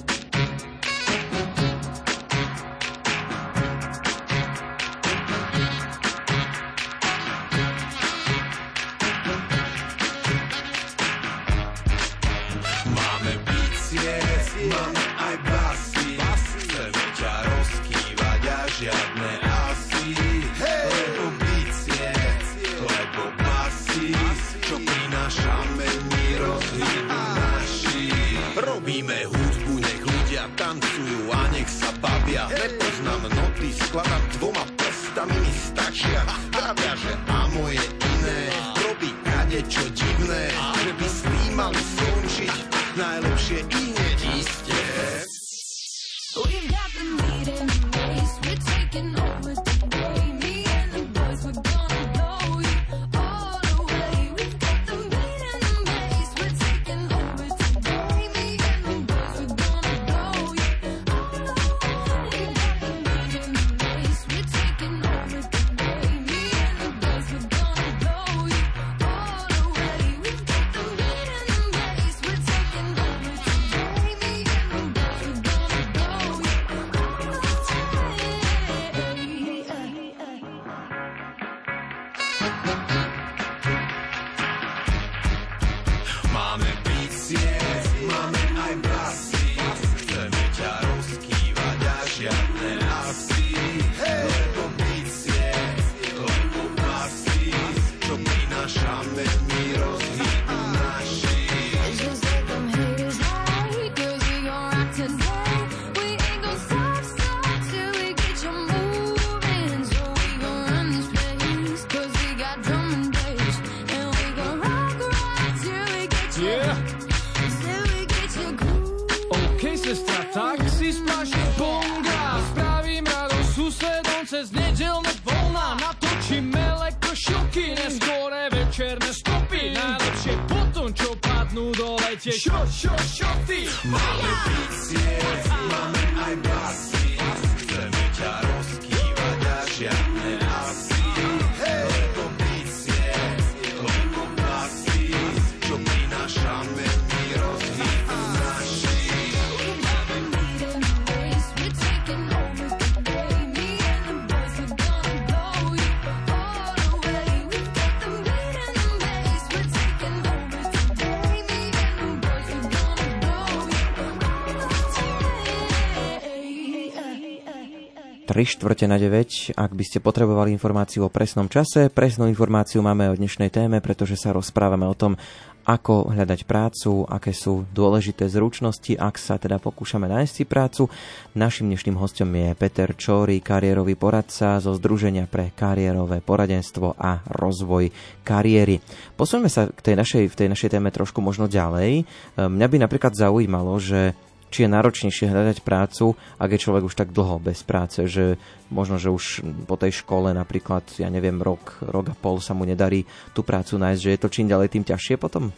3 štvrte na 9. Ak by ste potrebovali informáciu o presnom čase, presnú informáciu máme o dnešnej téme, pretože sa rozprávame o tom, ako hľadať prácu, aké sú dôležité zručnosti, ak sa teda pokúšame nájsť si prácu. Našim dnešným hostom je Peter Čóry, kariérový poradca zo Združenia pre kariérové poradenstvo a rozvoj kariéry. Posuňme sa k tej našej, v tej našej téme trošku možno ďalej. Mňa by napríklad zaujímalo, že či je náročnejšie hľadať prácu, ak je človek už tak dlho bez práce, že možno, že už po tej škole napríklad, ja neviem, rok, rok a pol sa mu nedarí tú prácu nájsť, že je to čím ďalej tým ťažšie potom?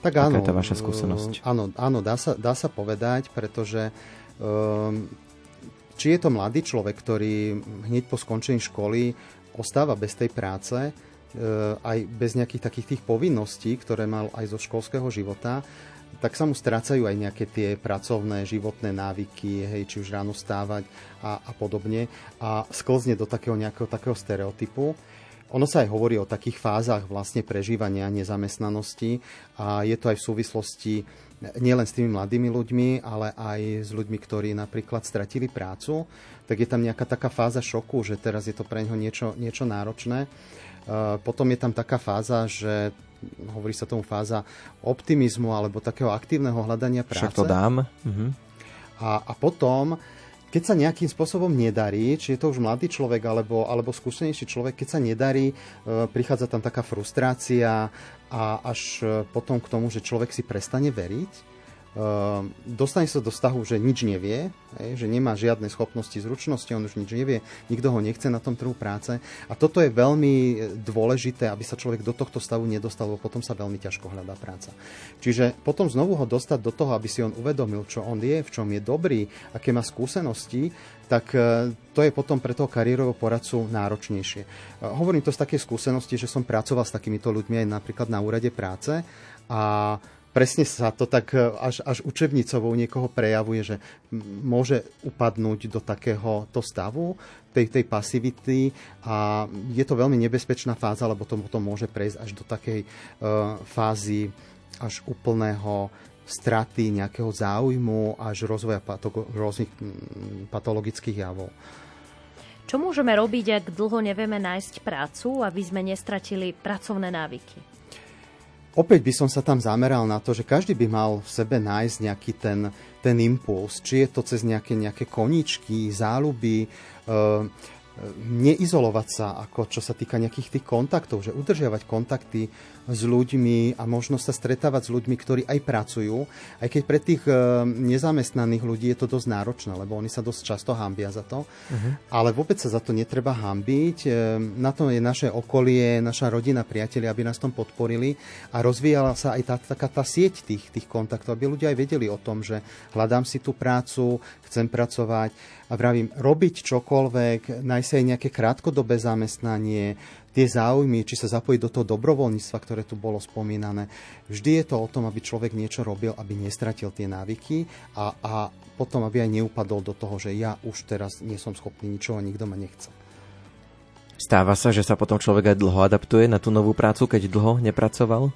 Tak áno. Aká je tá vaša skúsenosť? Uh, áno, áno dá, sa, dá sa povedať, pretože um, či je to mladý človek, ktorý hneď po skončení školy ostáva bez tej práce, uh, aj bez nejakých takých tých povinností, ktoré mal aj zo školského života, tak sa mu strácajú aj nejaké tie pracovné, životné návyky, hej, či už ráno stávať a, a podobne a sklzne do takého nejakého takého stereotypu. Ono sa aj hovorí o takých fázach vlastne prežívania nezamestnanosti a je to aj v súvislosti nielen s tými mladými ľuďmi, ale aj s ľuďmi, ktorí napríklad stratili prácu, tak je tam nejaká taká fáza šoku, že teraz je to pre neho niečo, niečo náročné. Potom je tam taká fáza, že hovorí sa tomu fáza optimizmu alebo takého aktívneho hľadania práce. Však to dám. Mhm. A, a potom, keď sa nejakým spôsobom nedarí, či je to už mladý človek alebo, alebo skúsenejší človek, keď sa nedarí, e, prichádza tam taká frustrácia a až potom k tomu, že človek si prestane veriť dostane sa do stavu, že nič nevie, že nemá žiadne schopnosti, zručnosti, on už nič nevie, nikto ho nechce na tom trhu práce. A toto je veľmi dôležité, aby sa človek do tohto stavu nedostal, lebo potom sa veľmi ťažko hľadá práca. Čiže potom znovu ho dostať do toho, aby si on uvedomil, čo on je, v čom je dobrý, aké má skúsenosti, tak e, to je potom pre toho kariérového poradcu náročnejšie. E, hovorím to z takej skúsenosti, že som pracoval s takýmito ľuďmi aj napríklad na úrade práce a presne sa to tak e, až, až učebnicovou niekoho prejavuje, že môže upadnúť do takéhoto stavu, tej, tej pasivity a je to veľmi nebezpečná fáza, lebo to potom môže prejsť až do takej uh, fázy až úplného straty nejakého záujmu až rozvoja pato- rôznych patologických javov. Čo môžeme robiť, ak dlho nevieme nájsť prácu, aby sme nestratili pracovné návyky? Opäť by som sa tam zameral na to, že každý by mal v sebe nájsť nejaký ten, ten impuls, či je to cez nejaké, nejaké koničky, záľuby, e, neizolovať sa, ako čo sa týka nejakých tých kontaktov, že udržiavať kontakty s ľuďmi a možno sa stretávať s ľuďmi, ktorí aj pracujú, aj keď pre tých e, nezamestnaných ľudí je to dosť náročné, lebo oni sa dosť často hambia za to, uh-huh. ale vôbec sa za to netreba hambiť. E, na to je naše okolie, naša rodina, priatelia, aby nás tom podporili a rozvíjala sa aj tá, taká tá sieť tých, tých kontaktov, aby ľudia aj vedeli o tom, že hľadám si tú prácu, chcem pracovať, a vravím, robiť čokoľvek, nájsť aj nejaké krátkodobé zamestnanie, tie záujmy, či sa zapojiť do toho dobrovoľníctva, ktoré tu bolo spomínané. Vždy je to o tom, aby človek niečo robil, aby nestratil tie návyky a, a potom, aby aj neupadol do toho, že ja už teraz nie som schopný ničoho nikto ma nechce. Stáva sa, že sa potom človek aj dlho adaptuje na tú novú prácu, keď dlho nepracoval?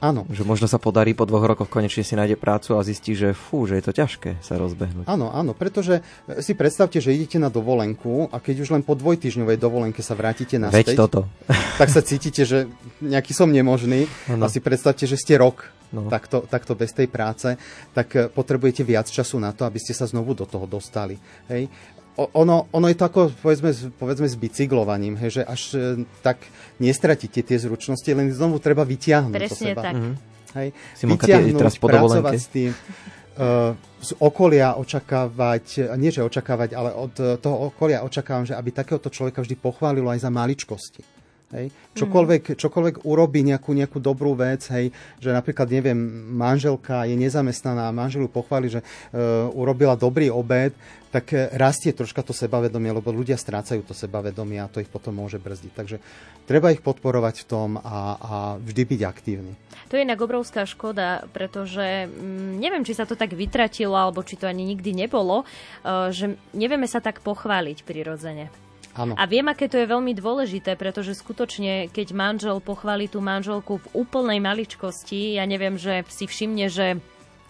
Áno. Že možno sa podarí po dvoch rokoch konečne si nájde prácu a zistí, že fú, že je to ťažké sa rozbehnúť. Áno, áno, pretože e, si predstavte, že idete na dovolenku a keď už len po dvojtyžňovej dovolenke sa vrátite na Veď toto. tak sa cítite, že nejaký som nemožný ano. a si predstavte, že ste rok no. takto, takto bez tej práce, tak e, potrebujete viac času na to, aby ste sa znovu do toho dostali. Hej? Ono, ono je to ako povedzme, povedzme s bicyklovaním, hej, že až e, tak nestratíte tie zručnosti, len znovu treba vyťahnuť Presne seba. tak. Mm-hmm. Hej, Simonka, vyťahnuť, teraz pracovať s tým. Uh, z okolia očakávať, nie že očakávať, ale od toho okolia očakávam, že aby takéhoto človeka vždy pochválilo aj za maličkosti. Hej. Čokoľvek, čokoľvek urobí nejakú, nejakú dobrú vec, hej, že napríklad, neviem, manželka je nezamestnaná a manželu pochváli, že e, urobila dobrý obed, tak e, rastie troška to sebavedomie, lebo ľudia strácajú to sebavedomie a to ich potom môže brzdiť. Takže treba ich podporovať v tom a, a vždy byť aktívny. To je inak obrovská škoda, pretože mm, neviem, či sa to tak vytratilo, alebo či to ani nikdy nebolo, e, že nevieme sa tak pochváliť prirodzene. Áno. A viem, aké to je veľmi dôležité, pretože skutočne, keď manžel pochváli tú manželku v úplnej maličkosti, ja neviem, že si všimne, že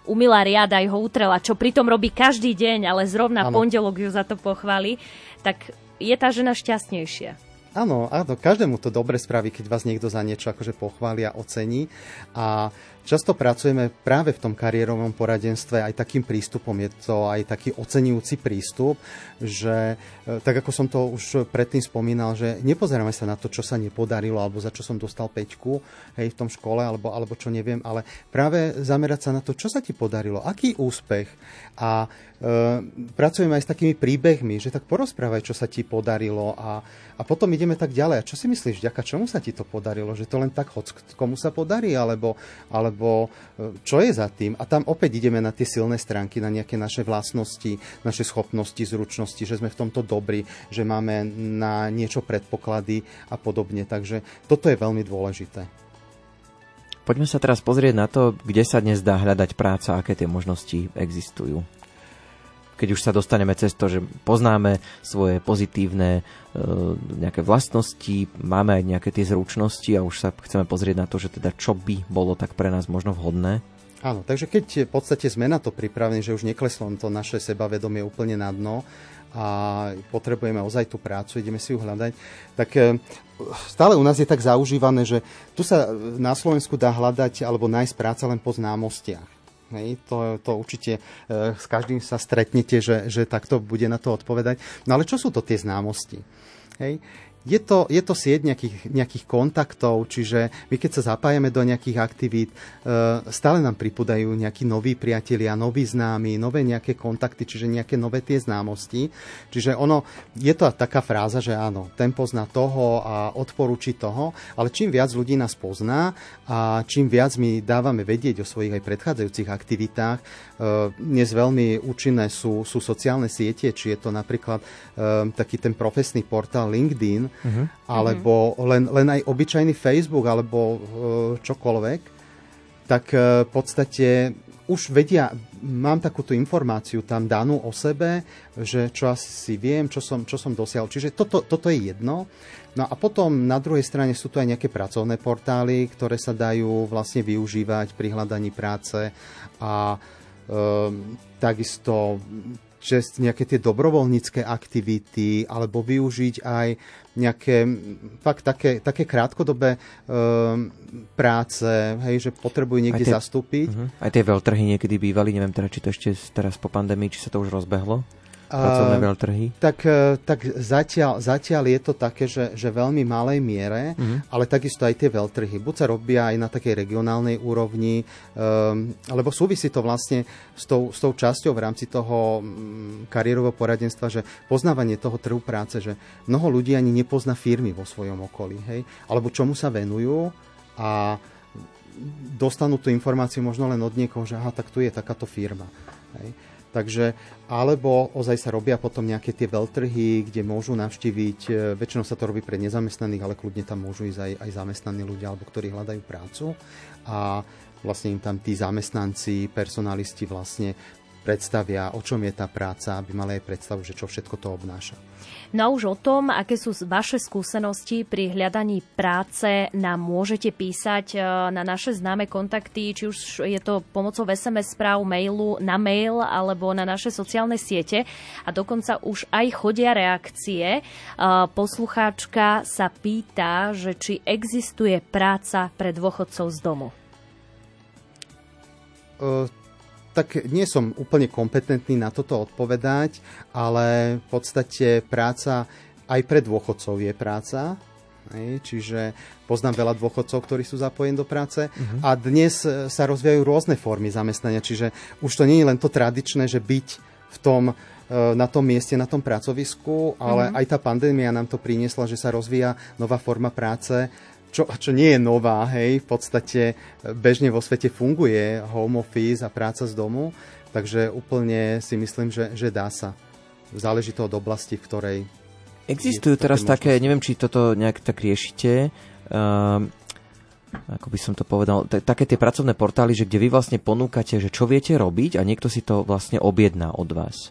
umila riada, aj ho utrela, čo pritom robí každý deň, ale zrovna Áno. pondelok ju za to pochváli, tak je tá žena šťastnejšia. Áno, áno, každému to dobre spraví, keď vás niekto za niečo akože pochvália, ocení. A často pracujeme práve v tom kariérovom poradenstve aj takým prístupom. Je to aj taký ocenujúci prístup, že e, tak ako som to už predtým spomínal, že nepozeráme sa na to, čo sa nepodarilo, alebo za čo som dostal peťku hej, v tom škole, alebo, alebo čo neviem, ale práve zamerať sa na to, čo sa ti podarilo, aký úspech. A e, pracujeme aj s takými príbehmi, že tak porozprávaj, čo sa ti podarilo a, a potom ideme tak ďalej. A čo si myslíš, vďaka čomu sa ti to podarilo? Že to len tak hoc komu sa podarí, alebo, alebo e, čo je za tým? A tam opäť ideme na tie silné stránky, na nejaké naše vlastnosti, naše schopnosti, zručnosti, že sme v tomto dobrí, že máme na niečo predpoklady a podobne. Takže toto je veľmi dôležité. Poďme sa teraz pozrieť na to, kde sa dnes dá hľadať práca, aké tie možnosti existujú. Keď už sa dostaneme cez to, že poznáme svoje pozitívne e, nejaké vlastnosti, máme aj nejaké tie zručnosti a už sa chceme pozrieť na to, že teda čo by bolo tak pre nás možno vhodné. Áno, takže keď v podstate sme na to pripravení, že už nekleslo to naše sebavedomie úplne na dno a potrebujeme ozaj tú prácu, ideme si ju hľadať, tak e, stále u nás je tak zaužívané, že tu sa na Slovensku dá hľadať alebo nájsť práca len po známostiach. Hej, to, to určite e, s každým sa stretnete, že, že takto bude na to odpovedať. No ale čo sú to tie známosti? Hej, je to, je to sieť nejakých, nejakých kontaktov, čiže my keď sa zapájame do nejakých aktivít, e, stále nám pripúdajú nejakí noví priatelia, noví známi, nové nejaké kontakty, čiže nejaké nové tie známosti. Čiže ono, je to taká fráza, že áno, ten pozná toho a odporúči toho, ale čím viac ľudí nás pozná a čím viac my dávame vedieť o svojich aj predchádzajúcich aktivitách, e, dnes veľmi účinné sú, sú sociálne siete, či je to napríklad e, taký ten profesný portál LinkedIn, Mhm. alebo len, len aj obyčajný Facebook alebo e, čokoľvek, tak e, v podstate už vedia, mám takúto informáciu tam danú o sebe, že čo asi viem, čo som, čo som dosiahol. Čiže toto, toto je jedno. No a potom na druhej strane sú tu aj nejaké pracovné portály, ktoré sa dajú vlastne využívať pri hľadaní práce a e, takisto že nejaké tie dobrovoľnícke aktivity alebo využiť aj nejaké fakt také, také krátkodobé um, práce, hej, že potrebujú niekde tie- zastúpiť. Uh-huh. Aj tie veľtrhy niekedy bývali, neviem teda, či to ešte teraz po pandémii, či sa to už rozbehlo? Pracovné veľtrhy? Tak, e, tak zatiaľ, zatiaľ je to také, že, že veľmi malej miere, Mhm. ale takisto aj tie veľtrhy. Buď sa robia aj na takej regionálnej úrovni, um, lebo súvisí to vlastne s tou, s tou časťou v rámci toho mm, kariérového poradenstva, že poznávanie toho trhu práce, že mnoho ľudí ani nepozná firmy vo svojom okolí, hej? alebo čomu sa venujú a dostanú tú informáciu možno len od niekoho, že aha, tak tu je takáto firma. Hej. Takže, alebo ozaj sa robia potom nejaké tie veľtrhy, kde môžu navštíviť, e, väčšinou sa to robí pre nezamestnaných, ale kľudne tam môžu ísť aj, aj zamestnaní ľudia, alebo ktorí hľadajú prácu. A vlastne im tam tí zamestnanci, personalisti vlastne predstavia, o čom je tá práca, aby mali aj predstavu, že čo všetko to obnáša. No a už o tom, aké sú vaše skúsenosti pri hľadaní práce, nám môžete písať e, na naše známe kontakty, či už je to pomocou SMS správ, mailu, na mail alebo na naše sociálne siete. A dokonca už aj chodia reakcie. E, Poslucháčka sa pýta, že či existuje práca pre dôchodcov z domu. E, tak nie som úplne kompetentný na toto odpovedať, ale v podstate práca aj pre dôchodcov je práca. Hej, čiže poznám veľa dôchodcov, ktorí sú zapojení do práce Mhm. a dnes e, sa rozvíjajú rôzne formy zamestnania, čiže už to nie je len to tradičné, že byť v tom, e, na tom mieste, na tom pracovisku, ale Mhm. aj tá pandémia nám to priniesla, že sa rozvíja nová forma práce, čo, čo nie je nová, hej, v podstate e, bežne vo svete funguje home office a práca z domu, takže úplne si myslím, že, že dá sa. Záleží to od oblasti, v ktorej Existujú teraz také také, neviem, či toto nejak tak riešite, um, ako by som to povedal, t- také tie pracovné portály, že kde vy vlastne ponúkate, že čo viete robiť a niekto si to vlastne objedná od vás.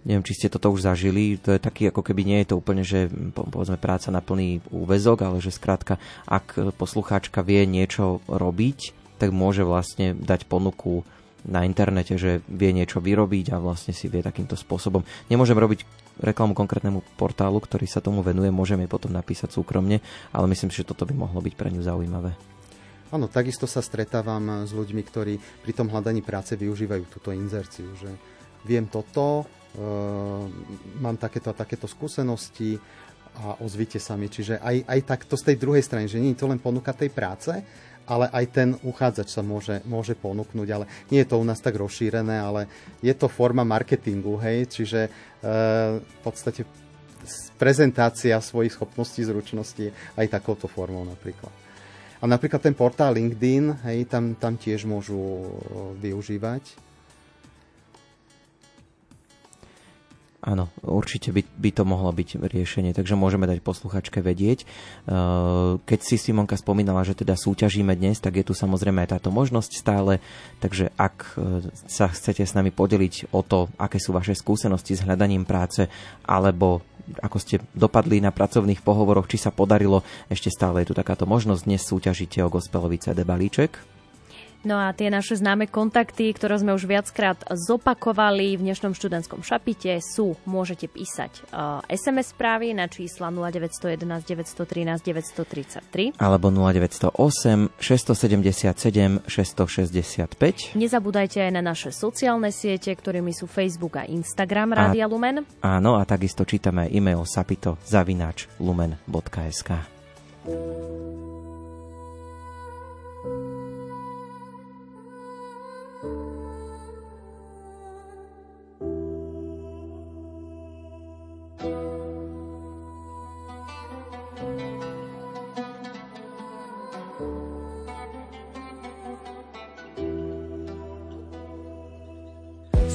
Neviem, či ste toto už zažili, to je taký, ako keby nie je to úplne, že po- povedzme práca na plný úvezok, ale že skrátka, ak poslucháčka vie niečo robiť, tak môže vlastne dať ponuku na internete, že vie niečo vyrobiť a vlastne si vie takýmto spôsobom. Nemôžem robiť reklamu konkrétnemu portálu, ktorý sa tomu venuje, môžem jej potom napísať súkromne, ale myslím že toto by mohlo byť pre ňu zaujímavé. Áno, takisto sa stretávam s ľuďmi, ktorí pri tom hľadaní práce využívajú túto inzerciu, že viem toto, mám takéto a takéto skúsenosti a ozvite sa mi. Čiže aj, aj takto z tej druhej strany, že nie je to len ponuka tej práce, ale aj ten uchádzač sa môže, môže ponúknuť, ale nie je to u nás tak rozšírené, ale je to forma marketingu, hej, čiže e, v podstate prezentácia svojich schopností, zručností aj takouto formou napríklad. A napríklad ten portál LinkedIn, hej, tam, tam tiež môžu využívať. Áno, určite by, by to mohlo byť riešenie, takže môžeme dať posluchačke vedieť. Keď si Simonka spomínala, že teda súťažíme dnes, tak je tu samozrejme aj táto možnosť stále, takže ak e, sa chcete s nami podeliť o to, aké sú vaše skúsenosti s hľadaním práce, alebo ako ste dopadli na pracovných pohovoroch, či sa podarilo, ešte stále je tu takáto možnosť. Dnes súťažíte o gospelový CD balíček. No a tie naše známe kontakty, ktoré sme už viackrát zopakovali v dnešnom študentskom šapite, sú, môžete písať uh, SMS správy na čísla 0911 913 933 alebo 0908 677 665. Nezabúdajte aj na naše sociálne siete, ktorými sú Facebook a Instagram Rádia Lumen. Áno, a takisto čítame e-mail sapito zavináč lumen.sk.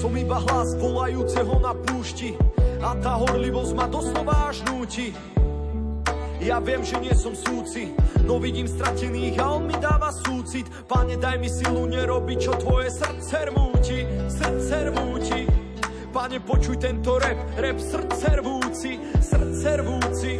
Som iba hlas volajúceho na púšti a tá horlivosť ma doslova až núti. Ja viem, že nie som súci, no vidím stratených a on mi dáva súcit. Pane, daj mi silu nerobiť, čo tvoje srdce rmúti, srdce rmúti. Pane, počuj tento rep, rep srdce rvúci, srdce rvúci.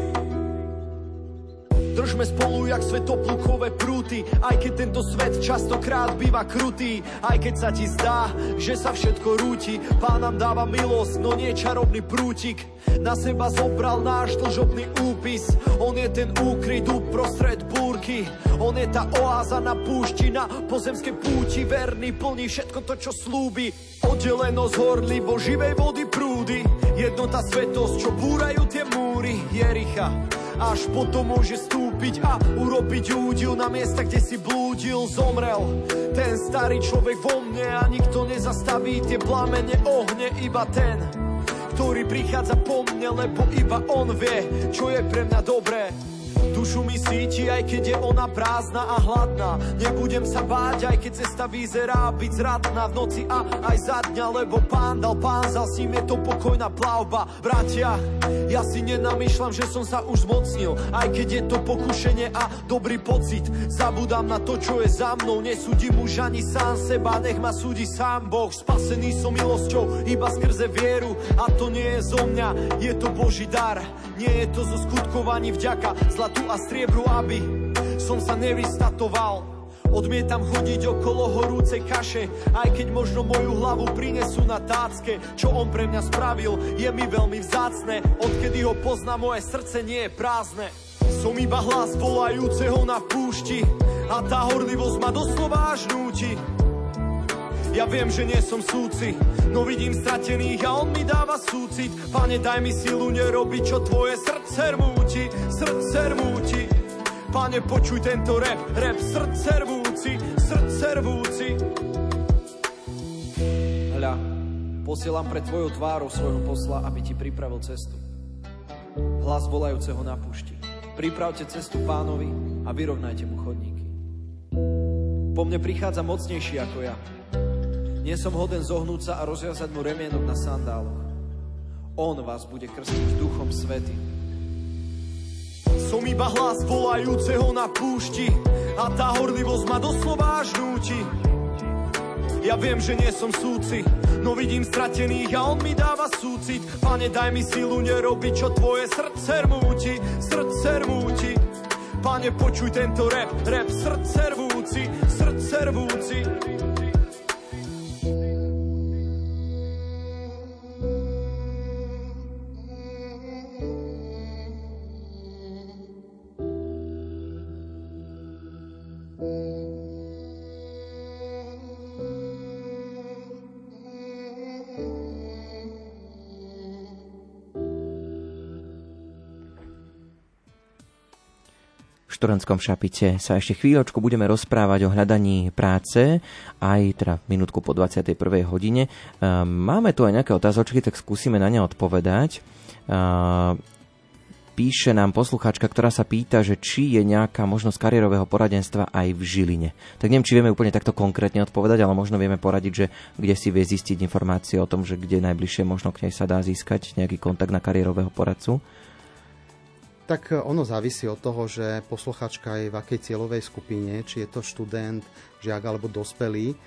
Držme spolu jak svetoplukové prúty, aj keď tento svet častokrát býva krutý, aj keď sa ti zdá, že sa všetko rúti. Pán nám dáva milosť, no nie čarovný prútik. Na seba zobral náš dlžobný úpis, on je ten úkryt uprostred búrky. On je tá oáza na púšti, na pozemskej púti, verný, plní všetko to, čo slúbi. Oddelenosť horlivo živej vody prúdy, jednota svetosť, čo búrajú tie múry Jericha až potom môže stúpiť a urobiť údil na miesta, kde si blúdil, zomrel. Ten starý človek vo mne a nikto nezastaví tie plamene ohne, iba ten, ktorý prichádza po mne, lebo iba on vie, čo je pre mňa dobré. Dušu mi síti, aj keď je ona prázdna a hladná. Nebudem sa báť, aj keď cesta vyzerá byť zradná v noci a aj za dňa, lebo pán dal pán za s ním je to pokojná plavba. Bratia, ja si nenamýšľam, že som sa už zmocnil, aj keď je to pokušenie a dobrý pocit. Zabudám na to, čo je za mnou, nesúdim už ani sám seba, nech ma súdi sám Boh. Spasený som milosťou, iba skrze vieru a to nie je zo mňa, je to Boží dar. Nie je to zo skutkovaní vďaka, zlatú a striebru, aby som sa nevystatoval. Odmietam chodiť okolo horúcej kaše, aj keď možno moju hlavu prinesú na tácke. Čo on pre mňa spravil, je mi veľmi vzácne. Odkedy ho pozná, moje srdce nie je prázdne. Som iba hlas volajúceho na púšti a tá horlivosť ma doslova až núti. Ja viem, že nie som súci, no vidím stratených a on mi dáva súcit. Pane, daj mi silu nerobiť, čo tvoje srdce rmúti, srdce rmúti. Pane, počuj tento rap, rap srdce rvúci, srdce rvúci. Hľa, posielam pred tvojou tvárou svojho posla, aby ti pripravil cestu. Hlas volajúceho na pušti. Pripravte cestu pánovi a vyrovnajte mu chodníky. Po mne prichádza mocnejší ako ja. Nie som hoden zohnúť sa a rozviazať mu remienok na sandáloch. On vás bude krstiť duchom svety. Som iba hlas volajúceho na púšti a tá horlivosť ma doslova až núti. Ja viem, že nie som súci, no vidím stratených a on mi dáva súcit. Pane, daj mi silu nerobiť, čo tvoje srdce rmúti, srdce rmúti. Pane, počuj tento rap, rap srdce rvúci, srdce rvúci. Študentskom šapite sa ešte chvíľočku budeme rozprávať o hľadaní práce, aj teda minútku po 21. hodine. Ehm, máme tu aj nejaké otázočky, tak skúsime na ne odpovedať. Ehm, píše nám poslucháčka, ktorá sa pýta, že či je nejaká možnosť kariérového poradenstva aj v Žiline. Tak neviem, či vieme úplne takto konkrétne odpovedať, ale možno vieme poradiť, že kde si vie zistiť informácie o tom, že kde najbližšie možno k nej sa dá získať nejaký kontakt na kariérového poradcu. Tak e, ono závisí od toho, že posluchačka je v akej cieľovej skupine, či je to študent, žiak alebo dospelý. E,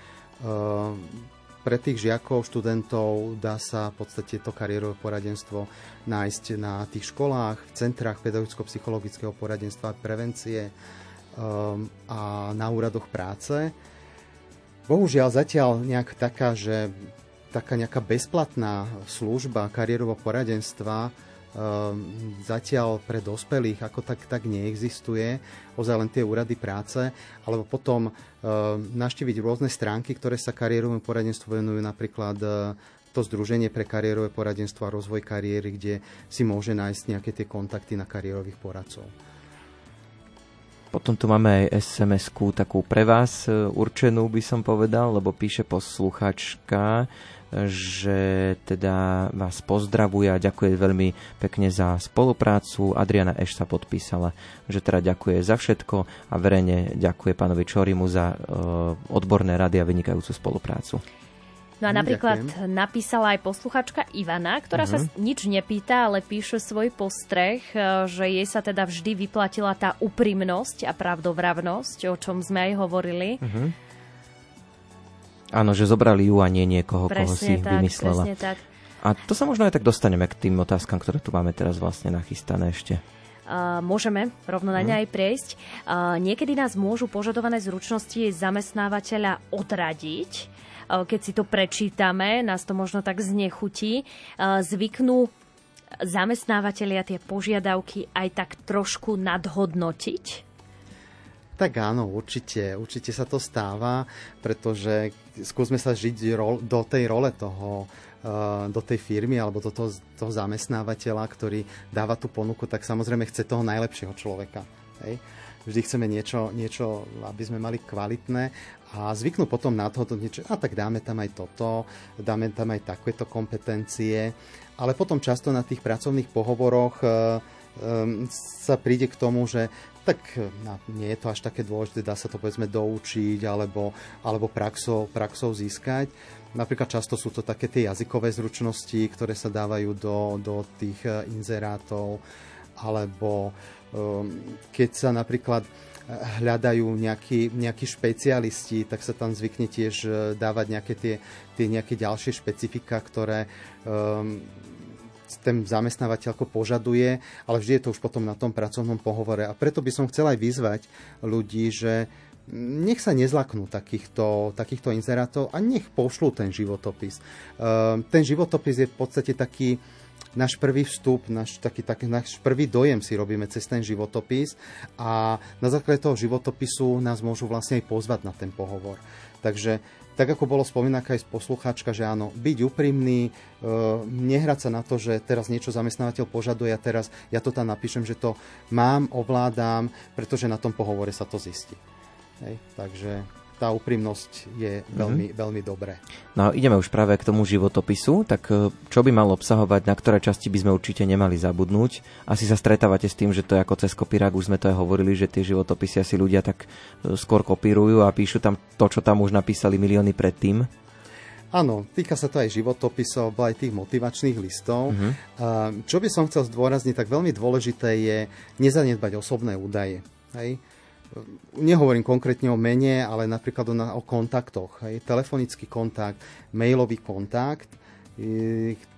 pre tých žiakov, študentov dá sa v podstate to kariérové poradenstvo nájsť na tých školách, v centrách pedagogicko-psychologického poradenstva a prevencie um, a na úradoch práce. Bohužiaľ zatiaľ nejak taká, že taká nejaká bezplatná služba kariérového poradenstva zatiaľ pre dospelých ako tak, tak neexistuje, ozaj len tie úrady práce, alebo potom ehm, naštíviť rôzne stránky, ktoré sa kariérovému poradenstvu venujú, napríklad e, to Združenie pre kariérové poradenstvo a rozvoj kariéry, kde si môže nájsť nejaké tie kontakty na kariérových poradcov. Potom tu máme aj sms takú pre vás e, určenú, by som povedal, lebo píše posluchačka, že teda vás pozdravuje a ďakuje veľmi pekne za spoluprácu. Adriana Eš sa podpísala, že teda ďakuje za všetko a verejne ďakuje pánovi Čorimu za uh, odborné rady a vynikajúcu spoluprácu. No a napríklad Ďakujem. napísala aj posluchačka Ivana, ktorá uh-huh. sa mhm. nič nepýta, ale píše svoj postreh, e, že jej sa teda vždy vyplatila tá úprimnosť a pravdovravnosť, o čom sme aj hovorili. Uh-huh Áno, že zobrali ju a nie niekoho, presne koho si tak, vymyslela. Presne tak. A to sa možno aj tak dostaneme k tým otázkam, ktoré tu máme teraz vlastne nachystané ešte. Uh, môžeme rovno na ne mhm. aj prejsť. Uh, niekedy nás môžu požadované zručnosti zamestnávateľa odradiť. Uh, keď si to prečítame, nás to možno tak znechutí. Uh, zvyknú zamestnávateľia tie požiadavky aj tak trošku nadhodnotiť? Tak áno, určite, určite sa to stáva, pretože skúsme sa žiť do tej role toho, eh, do tej firmy alebo do toho, toho zamestnávateľa, ktorý dáva tú ponuku, tak samozrejme chce toho najlepšieho človeka. Hej? Vždy chceme niečo, niečo, aby sme mali kvalitné a zvyknú potom na to niečo, a tak dáme tam aj toto, dáme tam aj takéto kompetencie, ale potom často na tých pracovných pohovoroch um, sa príde k tomu, že tak no, nie je to až také dôležité, dá sa to povedzme doučiť alebo, alebo praxou, praxou získať. Napríklad často sú to také tie jazykové zručnosti, ktoré sa dávajú do, do tých eh, inzerátov, alebo um, keď sa napríklad hľadajú nejakí, nejakí špecialisti, tak sa tam zvykne tiež dávať nejaké tie, tie nejaké ďalšie špecifika, ktoré um, ten zamestnávateľ požaduje, ale vždy je to už potom na tom pracovnom pohovore. A preto by som chcel aj vyzvať ľudí, že nech sa nezlaknú takýchto, takýchto inzerátov a nech pošlú ten životopis. Ehm, ten životopis je v podstate taký, náš prvý vstup, náš, taký, taký, náš prvý dojem si robíme cez ten životopis a na základe toho životopisu nás môžu vlastne aj pozvať na ten pohovor. Takže tak ako bolo spomínané aj poslucháčka, že áno, byť úprimný, e, nehrať sa na to, že teraz niečo zamestnávateľ požaduje a teraz ja to tam napíšem, že to mám, ovládam, pretože na tom pohovore sa to zistí. Hej, takže tá úprimnosť je veľmi, mm-hmm. veľmi dobré. No ideme už práve k tomu životopisu, tak e, čo by mal obsahovať, na ktoré časti by sme určite nemali zabudnúť? Asi sa stretávate s tým, že to je ako cez kopírák, už sme to aj hovorili, že tie životopisy asi ľudia tak e, skôr kopírujú a píšu tam to, čo tam už napísali milióny predtým. Áno, týka sa to aj životopisov, aj tých motivačných listov. Uh-huh. Čo by som chcel zdôrazniť, tak veľmi dôležité je nezanedbať osobné údaje. Hej? Nehovorím konkrétne o mene, ale napríklad o, o kontaktoch. Hej. Telefonický kontakt, mailový kontakt.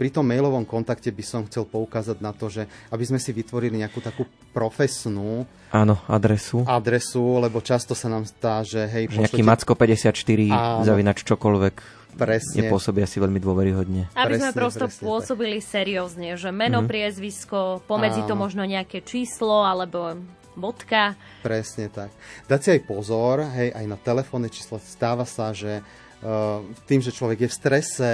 Pri tom mailovom kontakte by som chcel poukázať na to, že aby sme si vytvorili nejakú takú profesnú Áno, adresu. Adresu, lebo často sa nám stá, že hej... Že nejaký Macko54, zavinač čokoľvek. Presne. Nepôsobia si veľmi dôveryhodne. Aby presne, sme prosto presne, pôsobili tak. seriózne, že meno, mm-hmm. priezvisko, pomedzi Áno. to možno nejaké číslo, alebo bodka. Presne tak. Dať si aj pozor, hej, aj na telefónne číslo. Stáva sa, že tým, že človek je v strese,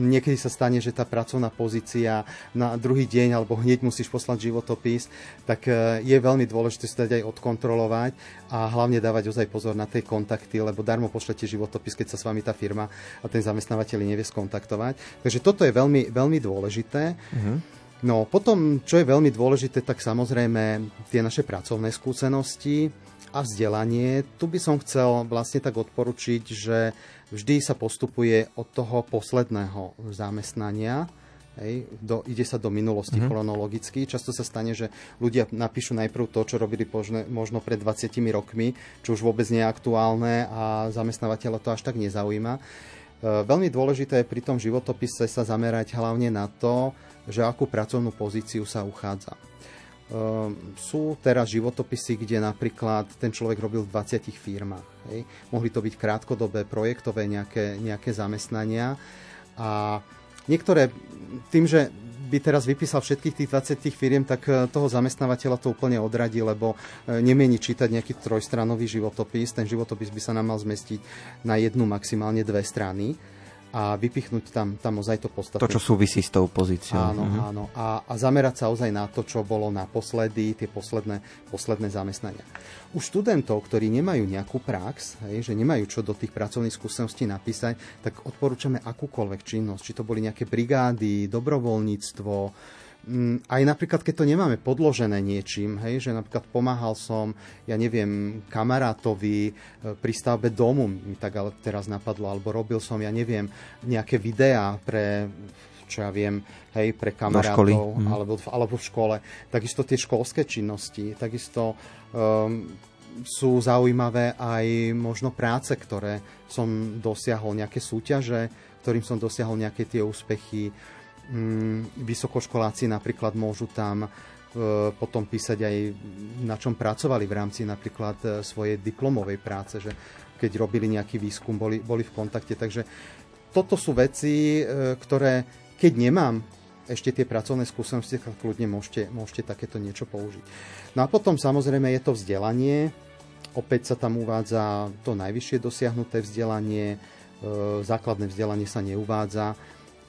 niekedy sa stane, že tá pracovná pozícia na druhý deň alebo hneď musíš poslať životopis, tak je veľmi dôležité si dať aj odkontrolovať a hlavne dávať ozaj pozor na tie kontakty, lebo darmo pošlete životopis, keď sa s vami tá firma a ten zamestnávateľ nevie skontaktovať. Takže toto je veľmi, veľmi dôležité. Uh-huh. No potom, čo je veľmi dôležité, tak samozrejme tie naše pracovné skúsenosti a vzdelanie. Tu by som chcel vlastne tak odporučiť, že vždy sa postupuje od toho posledného zamestnania, Hej, do, ide sa do minulosti mm-hmm. chronologicky. Často sa stane, že ľudia napíšu najprv to, čo robili požne, možno pred 20 rokmi, čo už vôbec nie je aktuálne a zamestnávateľa to až tak nezaujíma. E, veľmi dôležité je pri tom životopise sa zamerať hlavne na to, že akú pracovnú pozíciu sa uchádza. Um, sú teraz životopisy, kde napríklad ten človek robil v 20 firmách. Hej. Mohli to byť krátkodobé, projektové nejaké, nejaké zamestnania. A niektoré, tým, že by teraz vypísal všetkých tých 20 firiem, tak e, toho zamestnávateľa to úplne odradí, lebo e, nemieni čítať nejaký trojstranový životopis. Ten životopis by sa nám mal zmestiť na jednu, maximálne dve strany a vypichnúť tam, tam ozaj to podstatné. To, čo súvisí s tou pozíciou. Áno, mhm. áno. A, a zamerať sa ozaj na to, čo bolo naposledy, tie posledné, posledné zamestnania. U študentov, ktorí nemajú nejakú prax, hej, že nemajú čo do tých pracovných skúseností napísať, tak odporúčame akúkoľvek činnosť. Či to boli nejaké brigády, dobrovoľníctvo, aj napríklad, keď to nemáme podložené niečím, hej, že napríklad pomáhal som, ja neviem, kamarátovi e, pri stavbe domu, mi tak ale teraz napadlo, alebo robil som, ja neviem, nejaké videá pre čo ja viem, hej, pre kamarátov mm. alebo, alebo v škole. Takisto tie školské činnosti, takisto um, sú zaujímavé aj možno práce, ktoré som dosiahol, nejaké súťaže, ktorým som dosiahol nejaké tie úspechy mm, vysokoškoláci napríklad môžu tam e, potom písať aj na čom pracovali v rámci napríklad e, svojej diplomovej práce, že keď robili nejaký výskum, boli, boli v kontakte. Takže toto sú veci, e, ktoré keď nemám ešte tie pracovné skúsenosti, tak kľudne môžete, môžete takéto niečo použiť. No a potom samozrejme je to vzdelanie. Opäť sa tam uvádza to najvyššie dosiahnuté vzdelanie, základné vzdelanie sa neuvádza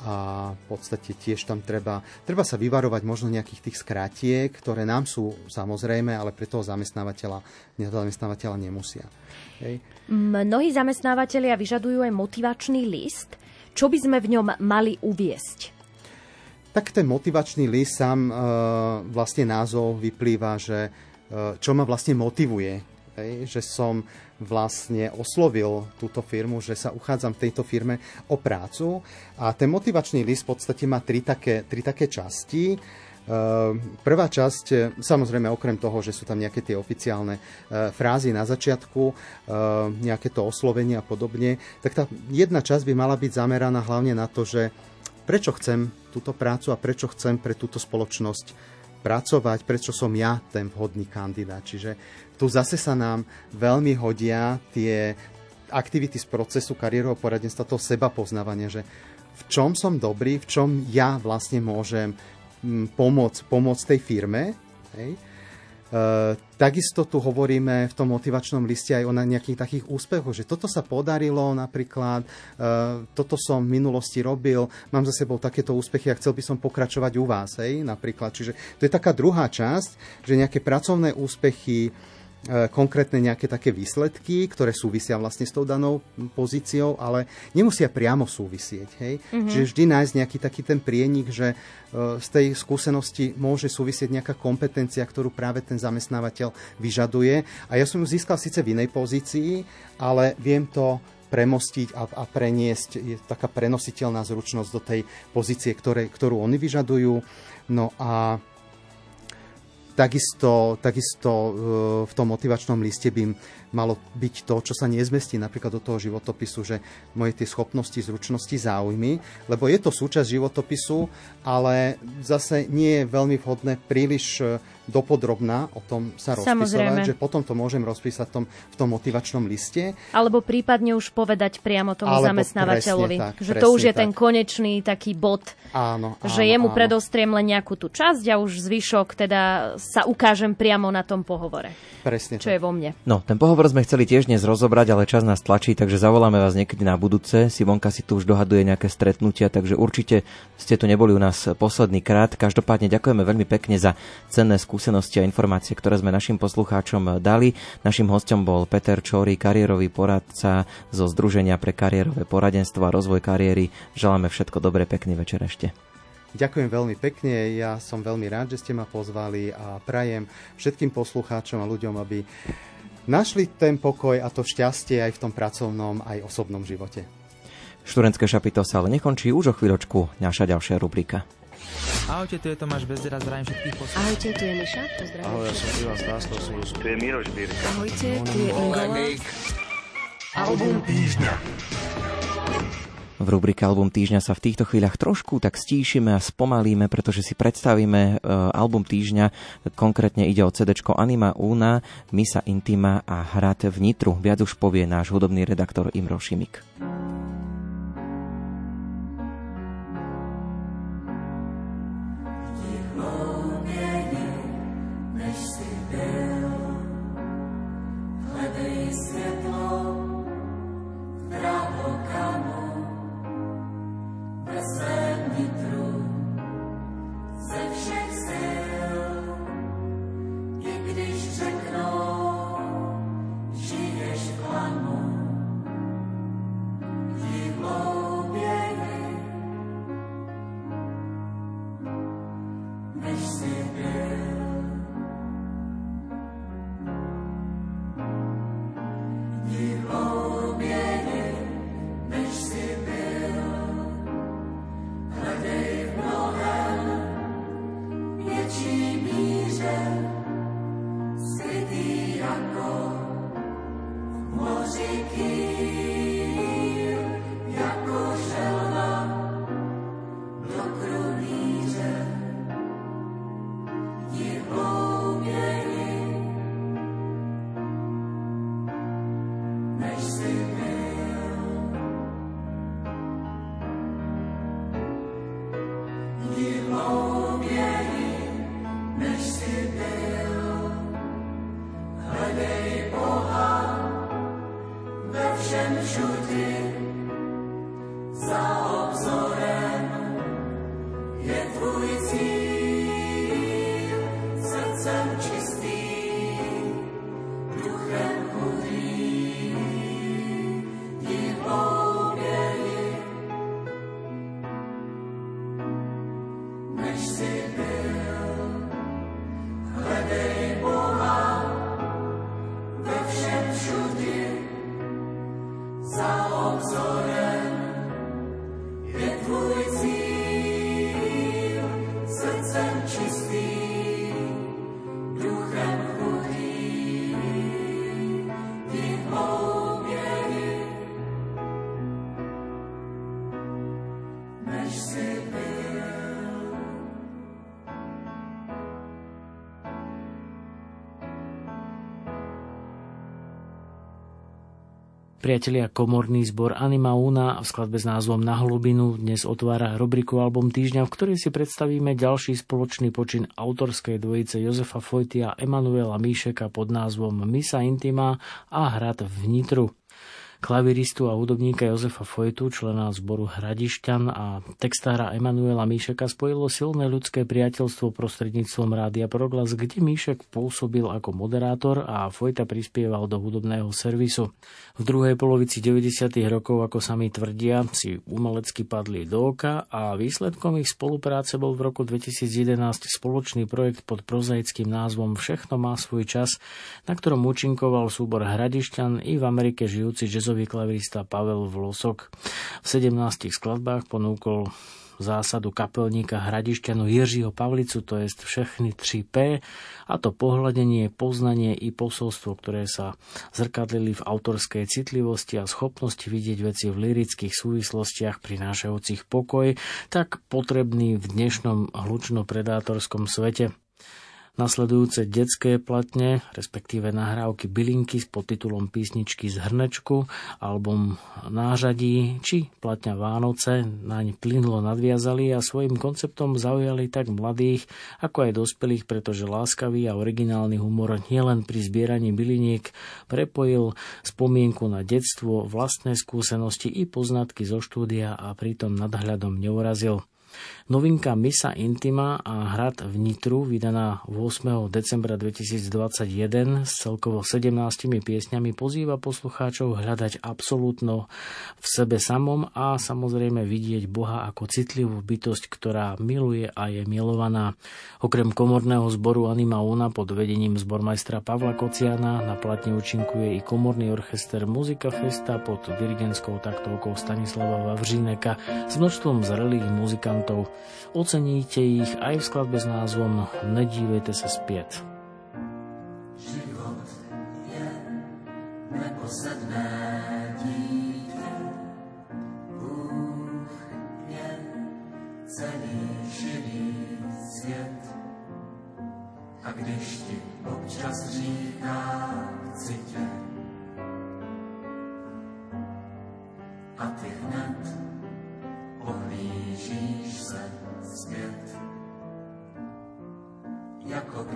a v podstate tiež tam treba, treba sa vyvarovať možno nejakých tých skrátiek, ktoré nám sú samozrejme, ale pre toho zamestnávateľa, zamestnávateľa nemusia. Hej. Mnohí zamestnávateľia vyžadujú aj motivačný list. Čo by sme v ňom mali uviesť? Tak ten motivačný list sám e, vlastne názov vyplýva, že e, čo ma vlastne motivuje. Hej, že som vlastne oslovil túto firmu, že sa uchádzam v tejto firme o prácu. A ten motivačný list v podstate má tri také, tri také časti. Ehm, prvá časť, e, samozrejme okrem toho, že sú tam nejaké tie oficiálne e, frázy na začiatku, e, nejaké to oslovenie a podobne, tak tá jedna časť by mala byť zameraná hlavne na to, že prečo chcem túto prácu a prečo chcem pre túto spoločnosť pracovať, prečo som ja ten vhodný kandidát. Čiže tu zase sa nám veľmi hodia tie aktivity z procesu kariérového poradenstva, toho seba poznávania, že v čom som dobrý, v čom ja vlastne môžem mm, pomôcť, pomôcť tej firme. Hej? E, takisto tu hovoríme v tom motivačnom liste aj o nejakých takých úspechoch, že toto sa podarilo napríklad, e, toto som v minulosti robil, mám za sebou takéto úspechy a chcel by som pokračovať u vás, hej, napríklad. Čiže to je taká druhá časť, že nejaké pracovné úspechy, konkrétne nejaké také výsledky, ktoré súvisia vlastne s tou danou pozíciou, ale nemusia priamo súvisieť. Hej? Mm-hmm. Čiže vždy nájsť nejaký taký ten prienik, že e, z tej skúsenosti môže súvisieť nejaká kompetencia, ktorú práve ten zamestnávateľ vyžaduje. A ja som ju získal síce v inej pozícii, ale viem to premostiť a, a preniesť, je taká prenositeľná zručnosť do tej pozície, ktoré, ktorú oni vyžadujú. No a Takisto, takisto e, v tom motivačnom liste by malo byť to, čo sa nezmestí napríklad do toho životopisu, že moje tie schopnosti, zručnosti, záujmy, lebo je to súčasť životopisu, ale zase nie je veľmi vhodné príliš e, dopodrobná o tom sa rozpisovať, že potom to môžem rozpísať v tom, v tom motivačnom liste. Alebo prípadne už povedať priamo tomu Alebo zamestnávateľovi, tak, že to už je tak. ten konečný taký bod, Áno, že áno, jemu áno. predostriem len nejakú tú časť a už zvyšok teda sa ukážem priamo na tom pohovore, Presne čo je vo mne. No, ten pohovor sme chceli tiež dnes rozobrať, ale čas nás tlačí, takže zavoláme vás niekedy na budúce. Sivonka si tu už dohaduje nejaké stretnutia, takže určite ste tu neboli u nás posledný krát. Každopádne ďakujeme veľmi pekne za cenné skúsenosti a informácie, ktoré sme našim poslucháčom dali. Našim hostom bol Peter Čóry, kariérový poradca zo Združenia pre kariérové poradenstvo a rozvoj kariéry. Želáme všetko dobré, pekný večer ešte. Ďakujem veľmi pekne, ja som veľmi rád, že ste ma pozvali a prajem všetkým poslucháčom a ľuďom, aby našli ten pokoj a to šťastie aj v tom pracovnom, aj osobnom živote. Študentské šapito sa ale nekončí už o chvíľočku naša ďalšia rubrika. Ahojte, tu je Tomáš Bezdera, zdravím všetkých poslucháčov. Ahojte, tu je Miša, pozdravím. Ahoj, ja som Ivan Stásno, som Tu je Miroš Birka. Ahojte, tu je Ingola. Album týždňa. V rubrike Album týždňa sa v týchto chvíľach trošku tak stíšime a spomalíme, pretože si predstavíme e, album týždňa. Konkrétne ide o CD Anima Una, Misa Intima a Hrad vnitru. Viac už povie náš hudobný redaktor Imro Šimik. Priatelia, komorný zbor Anima Una v skladbe s názvom Na hlubinu dnes otvára rubriku Album týždňa, v ktorej si predstavíme ďalší spoločný počin autorskej dvojice Jozefa Fojtia a Emanuela Míšeka pod názvom Misa Intima a Hrad vnitru klaviristu a hudobníka Jozefa Fojtu, člena zboru Hradišťan a textára Emanuela Míšeka spojilo silné ľudské priateľstvo prostredníctvom Rádia Proglas, kde Míšek pôsobil ako moderátor a Fojta prispieval do hudobného servisu. V druhej polovici 90. rokov, ako sami tvrdia, si umelecky padli do oka a výsledkom ich spolupráce bol v roku 2011 spoločný projekt pod prozaickým názvom Všechno má svoj čas, na ktorom účinkoval súbor Hradišťan i v Amerike žijúci jazzový klavirista Pavel Vlosok. V 17 skladbách ponúkol zásadu kapelníka Hradišťanu Jiřího Pavlicu, to je všechny 3P, a to pohľadenie, poznanie i posolstvo, ktoré sa zrkadlili v autorskej citlivosti a schopnosti vidieť veci v lirických súvislostiach prinášajúcich pokoj, tak potrebný v dnešnom hlučno-predátorskom svete. Nasledujúce detské platne, respektíve nahrávky bylinky s podtitulom Písničky z hrnečku, album Nářadí či platňa Vánoce naň plynulo nadviazali a svojim konceptom zaujali tak mladých, ako aj dospelých, pretože láskavý a originálny humor nielen pri zbieraní byliniek prepojil spomienku na detstvo, vlastné skúsenosti i poznatky zo štúdia a pritom nadhľadom neurazil. Novinka Misa Intima a Hrad v Nitru, vydaná 8. decembra 2021 s celkovo 17 piesňami, pozýva poslucháčov hľadať absolútno v sebe samom a samozrejme vidieť Boha ako citlivú bytosť, ktorá miluje a je milovaná. Okrem komorného zboru Anima Una pod vedením zbormajstra Pavla Kociana na platne účinkuje i komorný orchester Muzika Festa pod dirigentskou taktovkou Stanislava Vavříneka s množstvom zrelých muzikantov. Oceníte ich aj v skladbe s názvom Nedívejte sa zpět. Život je neposedné dítě, Bůh je celý živý svět. A když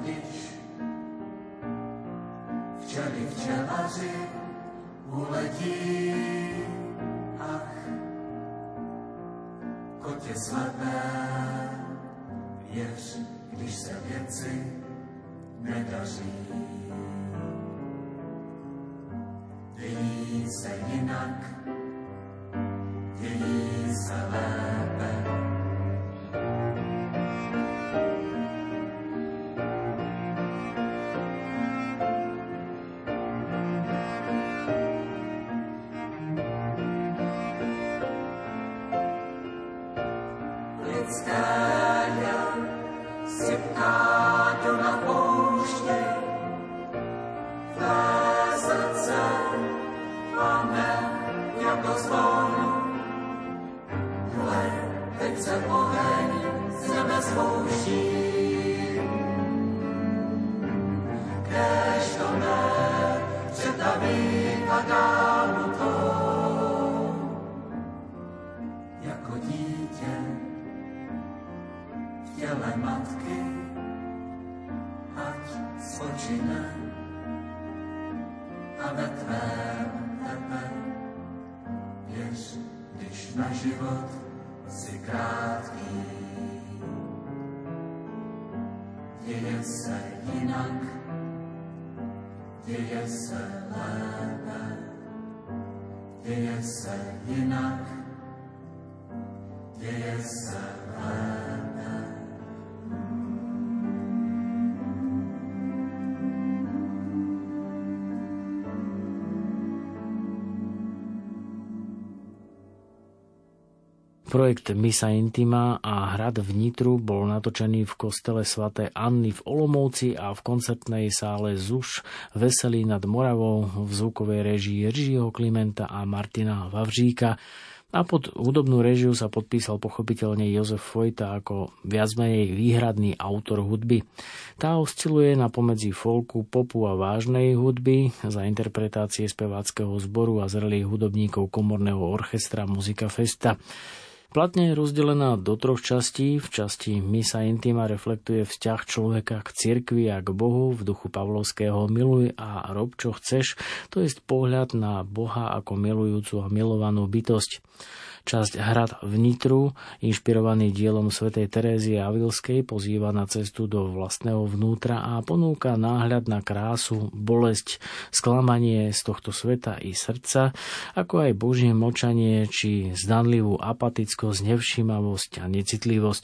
Když včely včelaři uletí, ach, kotě slepé, věř, když se věci nedaří. Dějí se jinak, Projekt Misa Intima a Hrad v Nitru bol natočený v kostele svätej Anny v Olomouci a v koncertnej sále ZUŠ Veselý nad Moravou v zvukovej režii Jiřího Klimenta a Martina Vavříka. A pod hudobnú režiu sa podpísal pochopiteľne Jozef Fojta ako viac menej výhradný autor hudby. Tá osciluje na pomedzi folku, popu a vážnej hudby za interpretácie speváckého zboru a zrelých hudobníkov komorného orchestra Muzika Festa. Platne je rozdelená do troch častí. V časti Misa Intima reflektuje vzťah človeka k cirkvi a k Bohu v duchu Pavlovského miluj a rob čo chceš, to je pohľad na Boha ako milujúcu a milovanú bytosť. Časť Hrad v Nitru, inšpirovaný dielom svätej Terézie Avilskej, pozýva na cestu do vlastného vnútra a ponúka náhľad na krásu, bolesť, sklamanie z tohto sveta i srdca, ako aj božie močanie či zdanlivú apatickosť, nevšímavosť a necitlivosť.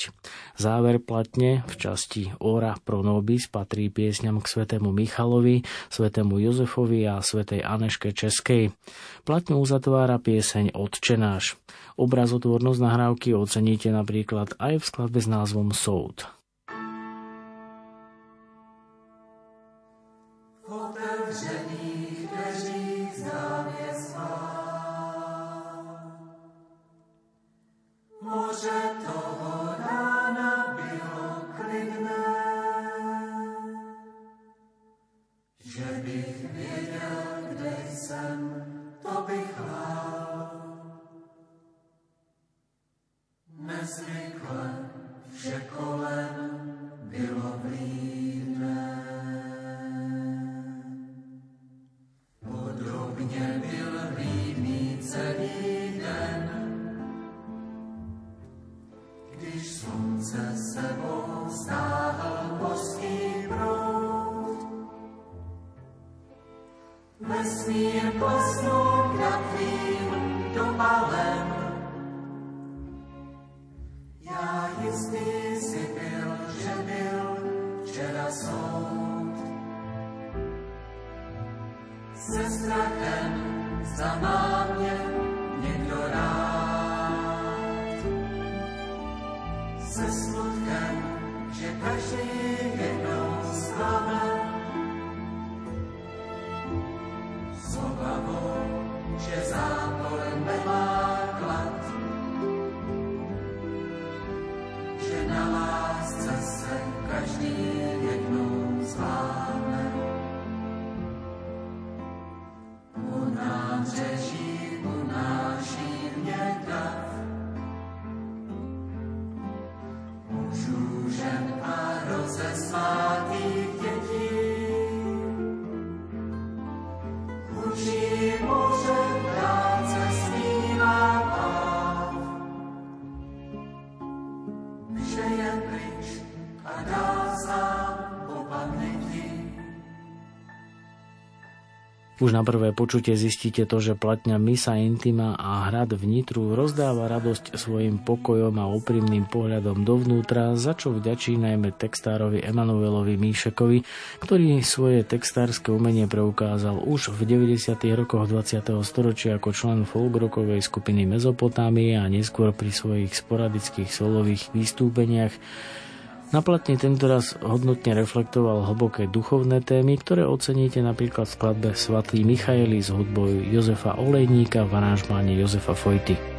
Záver platne v časti Ora pro nobis patrí piesňam k svetému Michalovi, svetému Jozefovi a svetej Aneške Českej. Platňu uzatvára pieseň Otčenáš. Obrazotvornosť nahrávky oceníte napríklad aj v skladbe s názvom Soud. V Už na prvé počutie zistíte to, že platňa Misa Intima a hrad v Nitru rozdáva radosť svojim pokojom a úprimným pohľadom dovnútra, za čo vďačí najmä textárovi Emanuelovi Míšekovi, ktorý svoje textárske umenie preukázal už v 90. rokoch 20. storočia ako člen folkrockovej skupiny Mezopotámie a neskôr pri svojich sporadických solových vystúpeniach. Na platni tentoraz hodnotne reflektoval hlboké duchovné témy, ktoré oceníte napríklad v skladbe Svatý Michaeli s hudbou Jozefa Olejníka v aranžmáne Jozefa Fojty.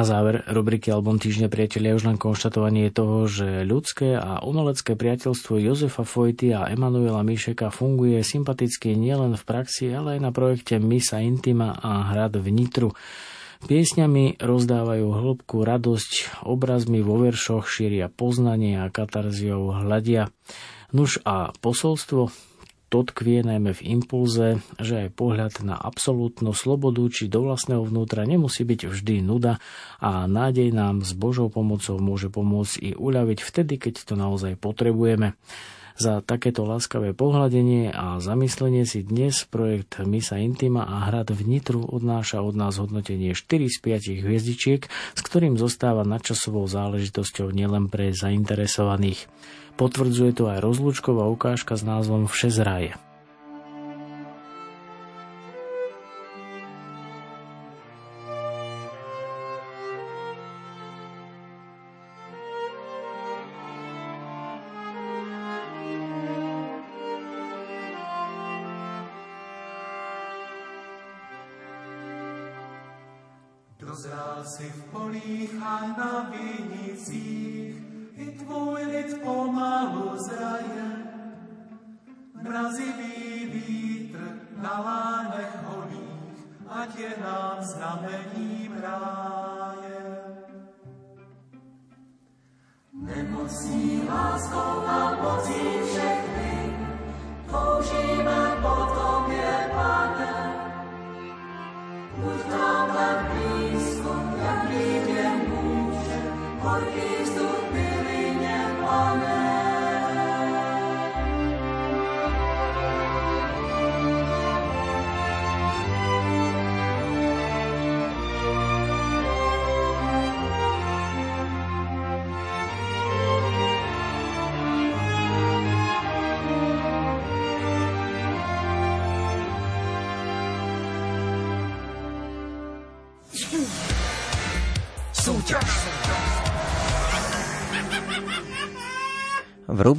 Na záver rubriky Album týždňa priatelia už len konštatovanie toho, že ľudské a umelecké priateľstvo Jozefa Fojty a Emanuela Míšeka funguje sympaticky nielen v praxi, ale aj na projekte Misa Intima a Hrad v Nitru. Piesňami rozdávajú hĺbku radosť, obrazmi vo veršoch šíria poznanie a katarziou hľadia. Nuž a posolstvo to tkvie najmä v impulze, že aj pohľad na absolútnu slobodu či do vlastného vnútra nemusí byť vždy nuda a nádej nám s Božou pomocou môže pomôcť i uľaviť vtedy, keď to naozaj potrebujeme. Za takéto láskavé pohľadenie a zamyslenie si dnes projekt Misa Intima a Hrad v Nitru odnáša od nás hodnotenie 4 z 5 hviezdičiek, s ktorým zostáva nadčasovou záležitosťou nielen pre zainteresovaných. Potvrdzuje to aj rozlúčková ukážka s názvom Všezraje.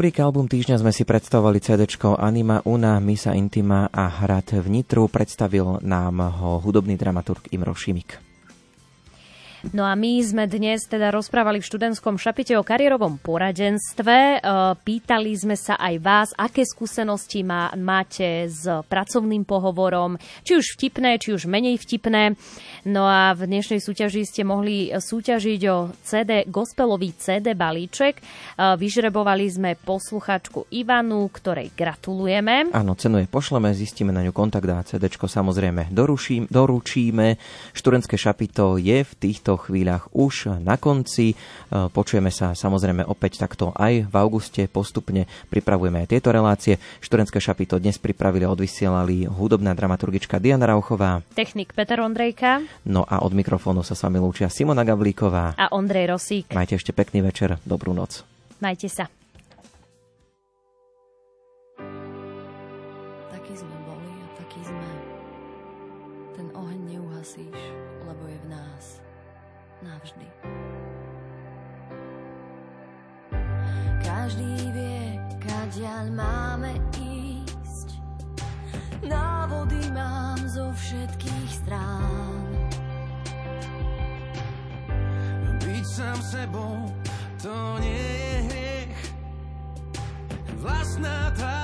Rubrike Album týždňa sme si predstavovali CD Anima Una, Misa Intima a Hrad v Nitru. Predstavil nám ho hudobný dramaturg Imro Šimik. No a my sme dnes teda rozprávali v študentskom šapite o kariérovom poradenstve. E, pýtali sme sa aj vás, aké skúsenosti má, máte s pracovným pohovorom, či už vtipné, či už menej vtipné. No a v dnešnej súťaži ste mohli súťažiť o CD, gospelový CD balíček. E, vyžrebovali sme posluchačku Ivanu, ktorej gratulujeme. Áno, cenu je pošleme, zistíme na ňu kontakt a CD samozrejme doručíme. Študentské šapito je v týchto týchto chvíľach už na konci. E, počujeme sa samozrejme opäť takto aj v auguste. Postupne pripravujeme aj tieto relácie. Študentské šapito dnes pripravili a odvysielali hudobná dramaturgička Diana Rauchová. Technik Peter Ondrejka. No a od mikrofónu sa s vami lúčia Simona Gavlíková. A Ondrej Rosík. Majte ešte pekný večer. Dobrú noc. Majte sa. Taký sme. Ten oheň neuhasíš, lebo je v nás navždy. Každý vie, kadiaľ máme ísť. Návody mám zo všetkých strán. Byť sám sebou, to nie je hriech. Vlastná tvár